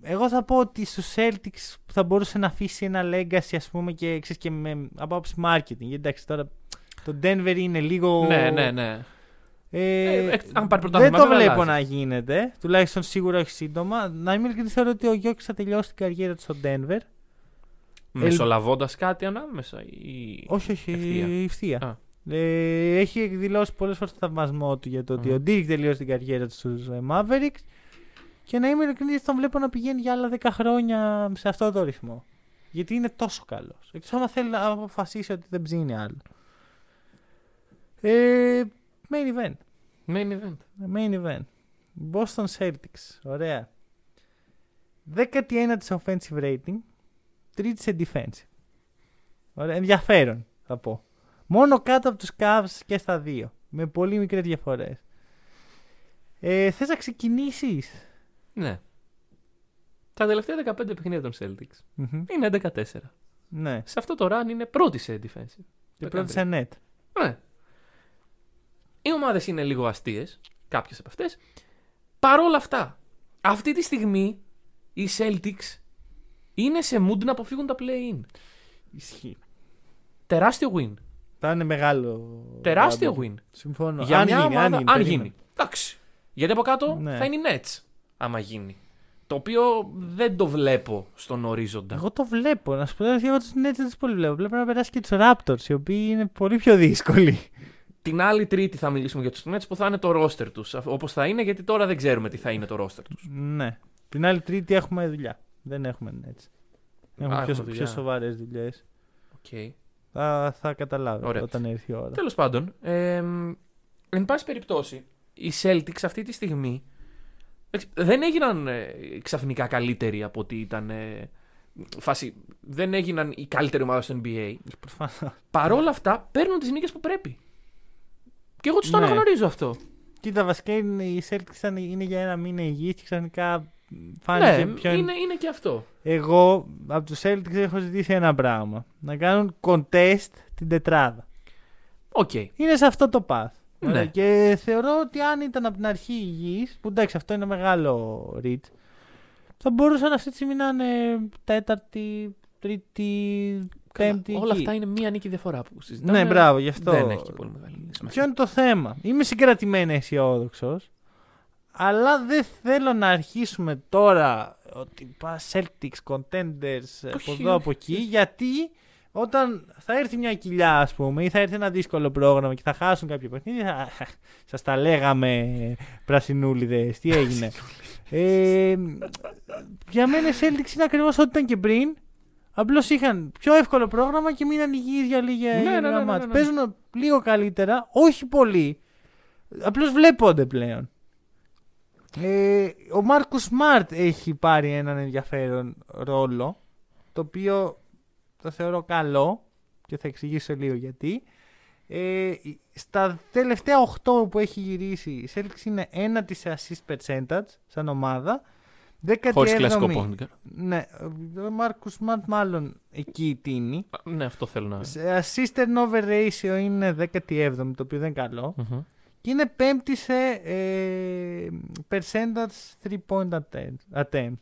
εγώ θα πω ότι στους Celtics θα μπορούσε να αφήσει ένα legacy ας πούμε και, ξέρεις, και με, από άποψη marketing. Γιατί εντάξει τώρα το Denver είναι λίγο... Ναι, ναι, ναι. Ε, Ε, εκ- αν πάρει δεν πρωτάθλημα, το βέβαια βλέπω αλλάζει. να γίνεται. Τουλάχιστον σίγουρα όχι σύντομα. Να είμαι ειλικρινής, θεωρώ ότι ο Γιώκης θα τελειώσει την καριέρα του στο Denver. Μεσολαβώντας κάτι ανάμεσα. Ή... Όχι, όχι, Ευθεία; ευθεία. Α. Ε, έχει εκδηλώσει πολλές φορές το θαυμασμό του για το ότι Μμμ. ο Ντίρικ τελείωσε την καριέρα του στους Mavericks. Και να είμαι ειλικρινής, τον βλέπω να πηγαίνει για άλλα 10 χρόνια σε αυτό το ρυθμό. Γιατί είναι τόσο καλός. Εκτός άμα θέλει να αποφασίσει ότι δεν ψήνει άλλο. Ε, main event. Main event. Main event. Boston Celtics. Ωραία. 19 της offensive rating. Τρίτη σε defensive. Ωραία. Ενδιαφέρον θα πω. Μόνο κάτω από τους Cavs και στα δύο. Με πολύ μικρές διαφορές. Ε, θες να ξεκινήσεις; Ναι. Τα τελευταία 15 παιχνίδια των Celtics Μμμ. είναι 11-4. Ναι. Σε αυτό το run είναι πρώτη σε defensive. Και πρώτη σε net. Ναι. Οι ομάδες είναι λίγο αστείες, κάποιες από αυτές. Παρ' όλα αυτά, αυτή τη στιγμή οι Celtics είναι σε mood να αποφύγουν τα play-in. Ισχύει. Τεράστιο win. Θα είναι μεγάλο. Τεράστιο ράμπο. win. Συμφωνώ. Για αν, μια γίνει, ομάδα, αν γίνει. αν περίμενε. γίνει. Εντάξει. Γιατί από κάτω Ναι. θα είναι οι Nets, άμα γίνει. Το οποίο δεν το βλέπω στον ορίζοντα. Εγώ το βλέπω. Να σου πω εγώ του Nets δεν του πολύ βλέπω. Βλέπω να περάσει και τους Raptors, οι οποίοι είναι πολύ πιο δύσκολοι. Την άλλη Τρίτη θα μιλήσουμε για τους Nets που θα είναι το roster τους. Όπως θα είναι, γιατί τώρα δεν ξέρουμε τι θα είναι το roster τους. ναι. Την άλλη Τρίτη έχουμε δουλειά. Δεν έχουμε Nets. Έχουμε Α, πιο, έχουμε πιο δουλειά. σοβαρές δουλειές. Okay. Θα, θα καταλάβει Ωραία. όταν έρθει η ώρα. Τέλος πάντων, ε, εν πάση περιπτώσει, οι Celtics αυτή τη στιγμή εντάξει, δεν έγιναν ε, ξαφνικά καλύτεροι από ότι ήταν. Ε, φάση, δεν έγιναν η καλύτερη ομάδα στο NBA. Προφανώς. Παρ' όλα αυτά, παίρνουν τις νίκες που πρέπει. Και εγώ τους το Ναι. αναγνωρίζω αυτό. Κοίτα, βασικά είναι, οι Celtics ήταν- είναι για ένα μήνα υγιείς και ξαφνικά φάνηκε ναι, πιο. είναι, είναι και αυτό. Εγώ από τους Celtics έχω ζητήσει ένα πράγμα. Να κάνουν contest την τετράδα. Οκ. Είναι σε αυτό το path. Ναι. Ωραία, Και θεωρώ ότι αν ήταν από την αρχή υγιής, που εντάξει αυτό είναι μεγάλο reach, θα μπορούσαν αυτή τη στιγμή να είναι τέταρτη, τρίτη, πέμπτη. Όλα εκεί. αυτά είναι μία νίκη διαφορά που συζητάμε. Ναι, μπράβο, γι' αυτό. Δεν έχει και πολύ μεγάλη σημασία. Ποιο είναι το θέμα; Είμαι συγκρατημένα αισιόδοξος, αλλά δεν θέλω να αρχίσουμε τώρα ότι πα Celtics, contenders, από Όχι, εδώ από εκεί, γιατί όταν θα έρθει μια κοιλιά, ας πούμε, ή θα έρθει ένα δύσκολο πρόγραμμα και θα χάσουν κάποια παιχνίδια, θα... σας τα λέγαμε πρασινούλιδες. Τι έγινε; ε, για μένα οι Celtics είναι ακριβώς ό,τι ήταν και πριν. Απλώς είχαν πιο εύκολο πρόγραμμα και μείναν υγιεί για λίγα Ναι, ναι, λίγα ναι, ναι, μάτς. ναι, ναι. Παίζουν λίγο καλύτερα, όχι πολύ. Απλώς βλέπονται πλέον. Ε, ο Μάρκο Σμαρτ έχει πάρει έναν ενδιαφέρον ρόλο, το οποίο το θεωρώ καλό και θα εξηγήσω λίγο γιατί. Ε, στα τελευταία 8 που έχει γυρίσει, η Celtics είναι ένα της assist percentage σαν ομάδα. 17η. Χωρίς κλασικό point guard. Ναι, ο Μάρκο Σμαρτ μάλλον εκεί τίνει. Ναι, αυτό θέλω να. Σε assist turnover ratio είναι 17η, το οποίο δεν είναι καλό. Μμμ. Και είναι πέμπτη σε ε, percentage 3 point attempt- attempt.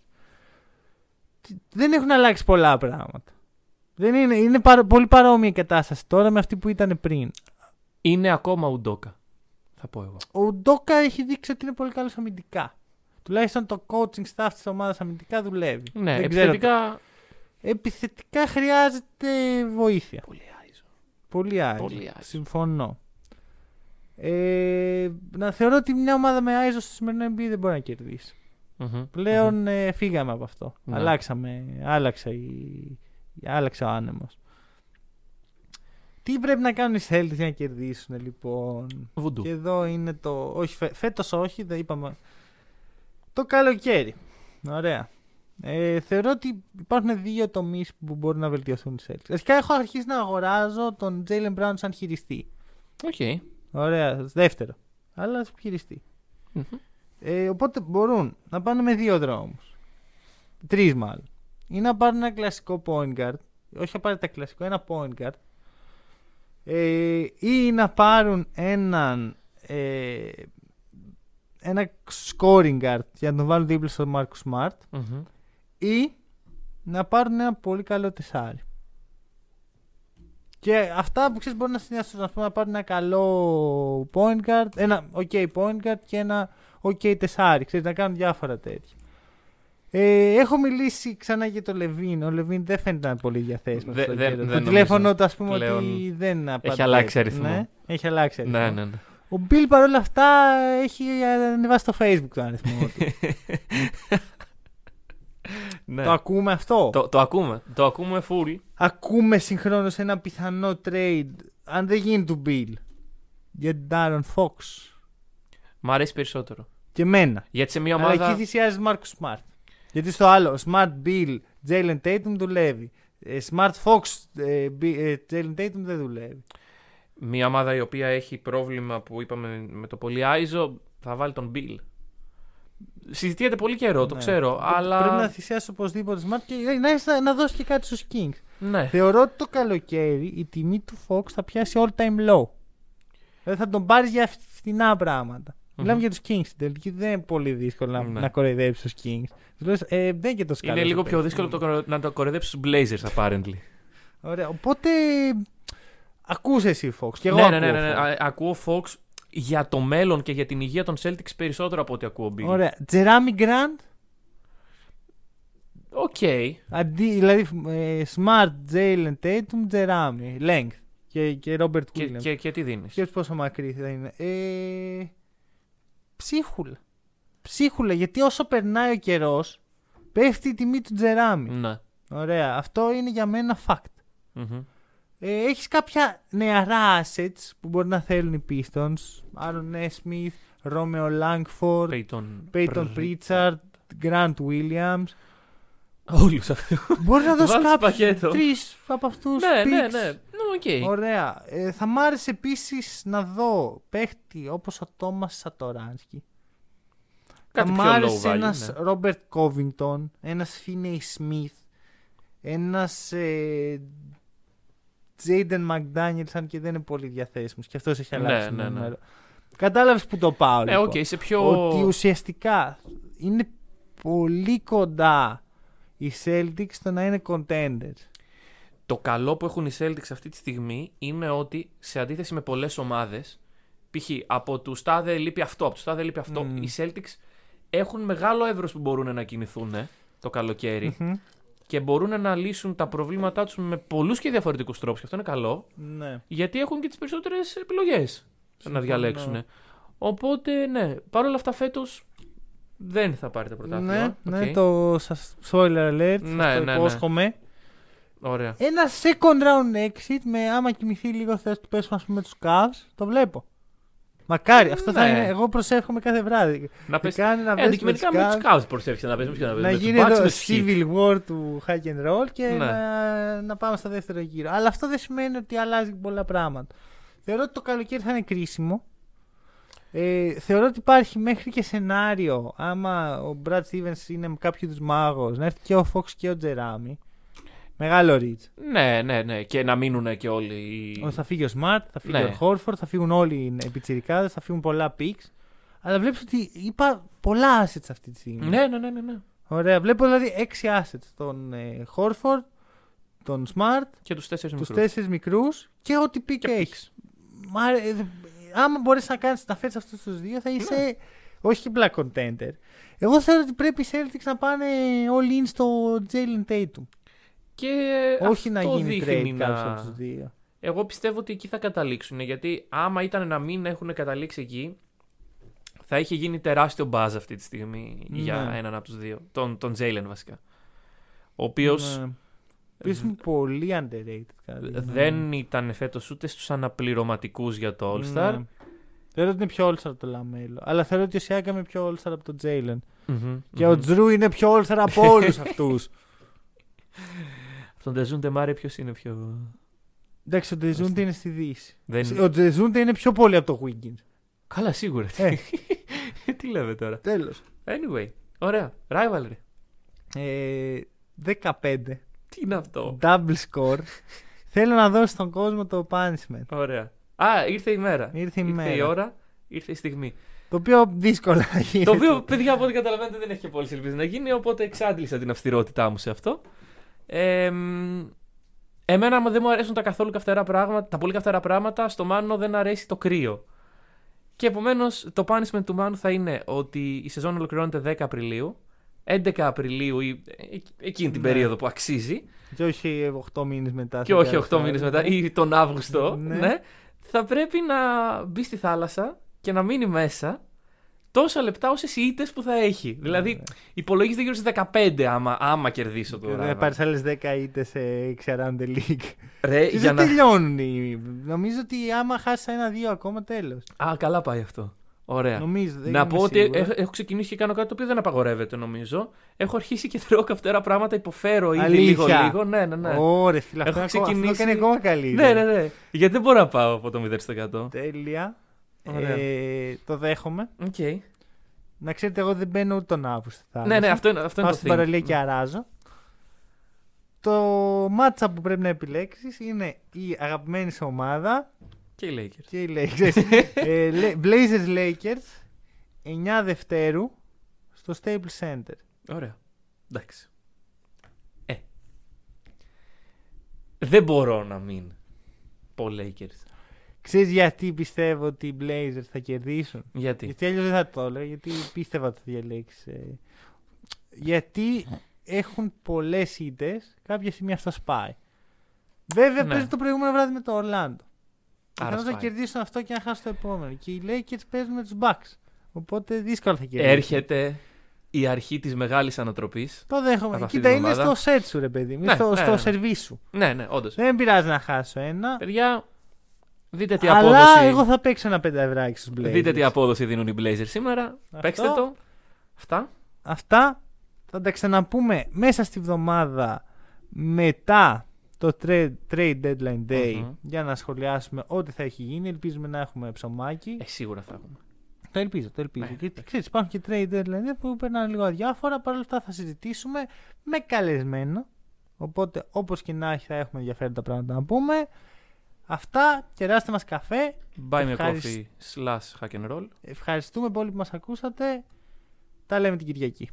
Τι- Δεν έχουν αλλάξει πολλά πράγματα. Δεν είναι, είναι παρο- πολύ παρόμοια η κατάσταση τώρα με αυτή που ήταν πριν. Είναι ακόμα ουντόκα. Θα πω εγώ. Ο Ντόκα έχει δείξει ότι είναι πολύ καλός αμυντικά. Τουλάχιστον το coaching staff της ομάδας αμυντικά δουλεύει. Ναι, Δεν ξέρω επιθετικά. Επιθετικά χρειάζεται βοήθεια. Πολύ άιζο. Πολύ άϊζο. Πολύ άϊζο. Συμφωνώ. Ε, να θεωρώ ότι μια ομάδα με άιζο στο σημερινό NBA δεν μπορεί να κερδίσει. Μμμ. Πλέον ε, φύγαμε από αυτό. Ναι. Αλλάξαμε, άλλαξε, η, άλλαξε ο άνεμος. Τι πρέπει να κάνουν οι Celtics για να κερδίσουν λοιπόν; Βουντού. Και εδώ είναι το. Όχι, φε, φέτος όχι, δεν είπαμε. Το καλοκαίρι. Ωραία. Ε, θεωρώ ότι υπάρχουν δύο τομείς που μπορούν να βελτιωθούν οι Celtics. Αρχικά έχω αρχίσει να αγοράζω τον Jalen Brown σαν χειριστή. Οκ. Ωραία, δεύτερο. Αλλά σαν χειριστή. Μμμ. Ε, οπότε μπορούν να πάνε με δύο δρόμους. Τρεις μάλλον. Ή να πάρουν ένα κλασικό point guard. Όχι απαραίτητα κλασικό, ένα point guard. Ε, ή να πάρουν έναν ε, ένα scoring guard για να τον βάλουν δίπλα στον Marcus Smart Μμμ. ή να πάρουν ένα πολύ καλό τεσάρι. Και αυτά που ξέρεις μπορεί να συνδυάσουν, να, πούμε, να πάρουν ένα καλό point guard, ένα ok point guard και ένα ok τεσάρι. Ξέρεις, να κάνουν διάφορα τέτοια. Ε, έχω μιλήσει ξανά για το Λεβίν. Ο Λεβίν δεν φαίνεται να είναι πολύ διαθέσιμος. Δε- αυτόν τον δεν- καιρό. δεν το τηλέφωνο νομίζω του, ας πούμε, πλέον ότι δεν απαντάει. αλλάξει αριθμό. Ναι, έχει αλλάξει αριθμό. Ναι, ναι, ναι. Ο Μπιλ παρόλα αυτά έχει ανεβάσει στο facebook το αριθμό του. Ναι. Το ακούμε αυτό; Το, το ακούμε. Το ακούμε full. Ακούμε συγχρόνως ένα πιθανό trade, αν δεν γίνει του Bill, για την Darren Fox. Μ' αρέσει περισσότερο. Και εμένα. Γιατί σε μια Αλλά ομάδα. εκεί θυσιάζει Marcus Smart. Γιατί στο άλλο, Smart Bill, Jalen Tatum δουλεύει. Ε, Smart Fox, ε, Bi- ε, Jalen Tatum δεν δουλεύει. Μια ομάδα η οποία έχει πρόβλημα που είπαμε με το πολύ Άιζο θα βάλει τον Bill. Συζητιέται πολύ καιρό, το Ναι. Πρέπει ξέρω, να αλλά. θυσιάσει οπωσδήποτε Smart και να, να, να δώσει και κάτι στους Kings. Ναι. Θεωρώ ότι το καλοκαίρι η τιμή του Fox θα πιάσει all time low. Δηλαδή θα τον πάρει για φθηνά πράγματα. Μιλάμε για τους Kings στην τελική. Δεν είναι πολύ δύσκολο να, Ναι. να κοροϊδέψεις τους Kings. Τους λες, ε, δεν είναι και τόσο Είναι καλός λίγο ο πιο παίκτης. δύσκολο το κορο- να το κοροϊδέψεις στους Blazers, apparently. Ωραία. Οπότε. Ακούς εσύ Fox. Και εγώ ναι, ακούω ναι, ναι, ναι, ναι. Fox. Α, Ακούω Fox για το μέλλον και για την υγεία των Celtics περισσότερο από ό,τι ακούω Beal. Ωραία. Τζεράμι Γκραντ. Οκ. Αντί, δηλαδή ε, Smart, Jalen Tatum, Τζεράμι. Length. Και, και Robert Και, Williams. και, και τι δίνεις; Ποιο πόσο μακρύ θα είναι. Ε, ψίχουλα. Ψίχουλα, γιατί όσο περνάει ο καιρός, πέφτει η τιμή του Τζεράμι. Ναι. Ωραία. Αυτό είναι για μένα fact. Μμμ. Ε, έχεις κάποια νεαρά assets που μπορεί να θέλουν οι Pistons; Άρον Nesmith, Romeo Langford, Peyton, Peyton Pritchard, Grant Williams. Όλους αυτούς. Μπορείς να δώσεις Βάλτε κάποιους πακέτο. τρεις από αυτούς ναι, ναι, picks. ναι. Ναι, οκ. Ωραία. Ε, θα μ' άρεσε επίσης να δω παίχτη όπως ο Τόμας Σατοράνσκι. Κάτι θα μ' πιο low άρεσε value, ένας ναι. Ρόμπερτ Κόβινγκτον, ένας Φίνεϊ Σμιθ, ένας Τζέιντεν Μακδάνιελ, αν και δεν είναι πολύ διαθέσιμος. Και αυτός έχει Ναι, αλλάξει ναι, ναι. νούμερο. Κατάλαβες πού το πάω. Ναι, λοιπόν. οκ, σε πιο. Ότι ουσιαστικά είναι πολύ κοντά οι Celtics στο να είναι contenders. Το καλό που έχουν οι Celtics αυτή τη στιγμή είναι ότι σε αντίθεση με πολλές ομάδες, π.χ. από του τάδε λείπει αυτό, από του τάδε λείπει αυτό, Μμμ. οι Celtics έχουν μεγάλο εύρος που μπορούν να κινηθούν ε, το καλοκαίρι Μμμ. και μπορούν να λύσουν τα προβλήματά τους με πολλούς και διαφορετικούς τρόπους. Και αυτό είναι καλό, Ναι. γιατί έχουν και τις περισσότερες επιλογές να Συμφωνώ. διαλέξουν. Οπότε, ναι, παρόλα αυτά φέτος δεν θα πάρει το πρωτάθλημα. Ναι, Οκ. ναι, το σας, spoiler alert, σας Ναι, το ναι, ναι. υπόσχομαι. Ωραία. Ένα second round exit με άμα κοιμηθεί λίγο θες του πέσουμε ας πούμε τους Cavs, το βλέπω. Μακάρι, αυτό θα Ναι. είναι, εγώ προσεύχομαι κάθε βράδυ. Να πες, κάνει να ε, πέσει αντικειμενικά με με τους του Cavs, Cavs προσέφηκε να παίζουμε. ποιο να να παίζουμε, με τους γίνει Bucks, εδώ με τους Heat. civil war του hack and roll και Ναι. να, να πάμε στο δεύτερο γύρο. Αλλά αυτό δεν σημαίνει ότι αλλάζει πολλά πράγματα. Θεωρώ ότι το καλοκαίρι θα είναι κρίσιμο. Ε, θεωρώ ότι υπάρχει μέχρι και σενάριο άμα ο Brad Stevens είναι με κάποιο τους μάγος να έρθει και ο Fox και ο Τζεράμι. Μεγάλο reach. Ναι, ναι, ναι. Και να μείνουν και όλοι. οι- Ότι Θα φύγει ο Smart, θα φύγει Ναι. ο Horford, θα φύγουν όλοι οι επιτσιρικάδες, θα φύγουν πολλά picks. Αλλά βλέπεις ότι είπα πολλά assets αυτή τη στιγμή. Ναι, ναι, ναι, ναι, ναι. Ωραία, βλέπω δηλαδή έξι assets. Τον ε, Horford, τον Smart, Και τους τέσσερις τους μικρούς. τέσσερις μικρούς και ό,τι pick Και έχεις. Μα, ε, δε- άμα μπορείς να κάνεις να φέρεις αυτούς τους δύο θα είσαι Ναι. όχι και black contender. Εγώ θέλω ότι πρέπει οι Celtics να πάνε all in στο Jalen Tatum. Και όχι να αυτό γίνει δείχνει trade να- κάποιος από τους δύο. Εγώ πιστεύω ότι εκεί θα καταλήξουν. Γιατί άμα ήταν να μην έχουν καταλήξει εκεί, θα είχε γίνει τεράστιο μπάζ αυτή τη στιγμή για Ναι. έναν από τους δύο. Τον, τον Jalen βασικά. Ο οποίος Ναι. Ο οποίος είναι πολύ underrated. κατά τη γνώμη μου. δεν ήταν φέτος ούτε στους αναπληρωματικούς για το All Star. Ναι. Θεωρώ ότι είναι πιο All-Star από το Λαμέλο. Αλλά θεωρώ ότι ο Σιάκαμ είναι πιο All-Star από τον Jalen. Μμμ, Και μμμ. ο Τζρου είναι πιο All-Star από όλους αυτούς. Από τον Ντεζάντε Μάρεϊ ποιος είναι πιο. Εντάξει, ο Ντεζάντε είναι στη Δύση. Δεν... Ο Ντεζάντε είναι πιο πολύ από το Wiggins. Καλά, σίγουρα. Ε. Τι λέμε τώρα; Τέλος. Anyway, ωραία. Rivalry. Ε, 15. Τι είναι αυτό; Double score. Θέλω να δώσω στον κόσμο το punishment. Ωραία. Α, ήρθε η μέρα. Ήρθε η μέρα. η ώρα, ήρθε η στιγμή. Το οποίο δύσκολα θα γίνει. το οποίο, παιδιά, από ό,τι καταλαβαίνετε, δεν έχει και πολλές ελπίδες να γίνει, οπότε εξάντλησα την αυστηρότητά μου σε αυτό. Ε, μ, εμένα μου δεν μου αρέσουν τα καθόλου καυτερά πράγματα, τα πολύ καυτερά πράγματα. Στο Μάνο δεν αρέσει το κρύο. Και επομένως το punishment του Μάνου θα είναι ότι η σεζόν ολοκληρώνεται 10 Απριλίου. 11 Απριλίου ή ε, εκείνη την Ναι. περίοδο που αξίζει. Και όχι 8 μήνες μετά. και θα όχι κάνει 8 αυτό. μήνες μετά ή τον Αύγουστο, Ναι. ναι. θα πρέπει να μπει στη θάλασσα και να μείνει μέσα τόσα λεπτά όσε ήττε που θα έχει. Δηλαδή, υπολογίζεται γύρω στι 15 άμα, άμα κερδίσω το Δεν ράβα. πάρεις άλλες 10 είτε σε Around the League. Ρε, Και για δεν να... τελειώνουν. οι- Νομίζω ότι άμα χάσεις ένα-δύο ακόμα τέλος. Α, καλά πάει αυτό. Ωραία. Νομίζω. δεν να είμαι πω ότι σίγουρος. έχω, έχω ξεκινήσει και κάνω κάτι το οποίο δεν απαγορεύεται νομίζω. Έχω αρχίσει και τρώω καυτερά πράγματα, υποφέρω ήδη Αλήθεια. λίγο-λίγο. Ναι, ναι, ναι. Ωραία, φίλε, αυτό, Έχω είναι ακόμα- αυτό ξεκινήσει- κάνει ακόμα καλύτερα. Ναι, ναι, ναι. Γιατί δεν μπορώ να πάω από το 0%. Τέλεια. Ωραία. Ε, το δέχομαι. Οκ. Να ξέρετε, εγώ δεν μπαίνω ούτε τον Αύγουστο. στη Ναι, θάλασσα. ναι, αυτό είναι, αυτό είναι Πάω το στην thing. παραλία και αράζω. Το μάτσα που πρέπει να επιλέξεις είναι η αγαπημένη σου ομάδα Και οι Lakers. και οι Lakers. ε, Lé- Blazers Lakers 9 Δευτέρου στο Staples Center. Ωραία. Εντάξει. Ε. Δεν μπορώ να μην πω Lakers. Ξέρεις γιατί πιστεύω ότι οι Blazers θα κερδίσουν; Γιατί; Γιατί αλλιώς δεν θα το έλεγα, γιατί πίστευα ότι θα διαλέξεις. ε. Γιατί έχουν πολλές ήττες, κάποια στιγμή αυτό σπάει. Βέβαια Ναι. παίζει το προηγούμενο βράδυ με το Orlando. Άρα Πιθανώς θα σπάει. κερδίσουν αυτό και να χάσουν το επόμενο. Και οι Lakers παίζουν με τους Bucks. Οπότε δύσκολα θα κερδίσουν. Έρχεται η αρχή της μεγάλης ανατροπής. Το δέχομαι. από αυτή Κοίτα, την είναι ομάδα. στο set σου, ρε παιδί μου. Ναι, στο, ναι, στο ναι. σερβί σου. Ναι, ναι, όντως. Δεν πειράζει να χάσω ένα. Παιδιά, δείτε τι Αλλά απόδοση... εγώ θα παίξω ένα πενταευράκι στους Blazers. Δείτε τι απόδοση δίνουν οι Blazers σήμερα. Παίξτε το. Αυτά. Αυτά θα τα ξαναπούμε μέσα στη βδομάδα μετά το trade, trade deadline day Μμμ. για να σχολιάσουμε ό,τι θα έχει γίνει. Ελπίζουμε να έχουμε ψωμάκι. Ε, σίγουρα θα έχουμε. Το ελπίζω, το ελπίζω. Ναι, Γιατί εντάξει. ξέρεις, υπάρχουν και trade deadline day που περνάνε λίγο αδιάφορα. Παρ' όλα αυτά θα συζητήσουμε με καλεσμένο. Οπότε όπως και να έχει θα έχουμε ενδιαφέροντα πράγματα να πούμε. Αυτά, κεράστε μας καφέ. Buy me a Ευχαρισ- coffee slash hack and roll. Ευχαριστούμε πολύ που μας ακούσατε. Τα λέμε την Κυριακή.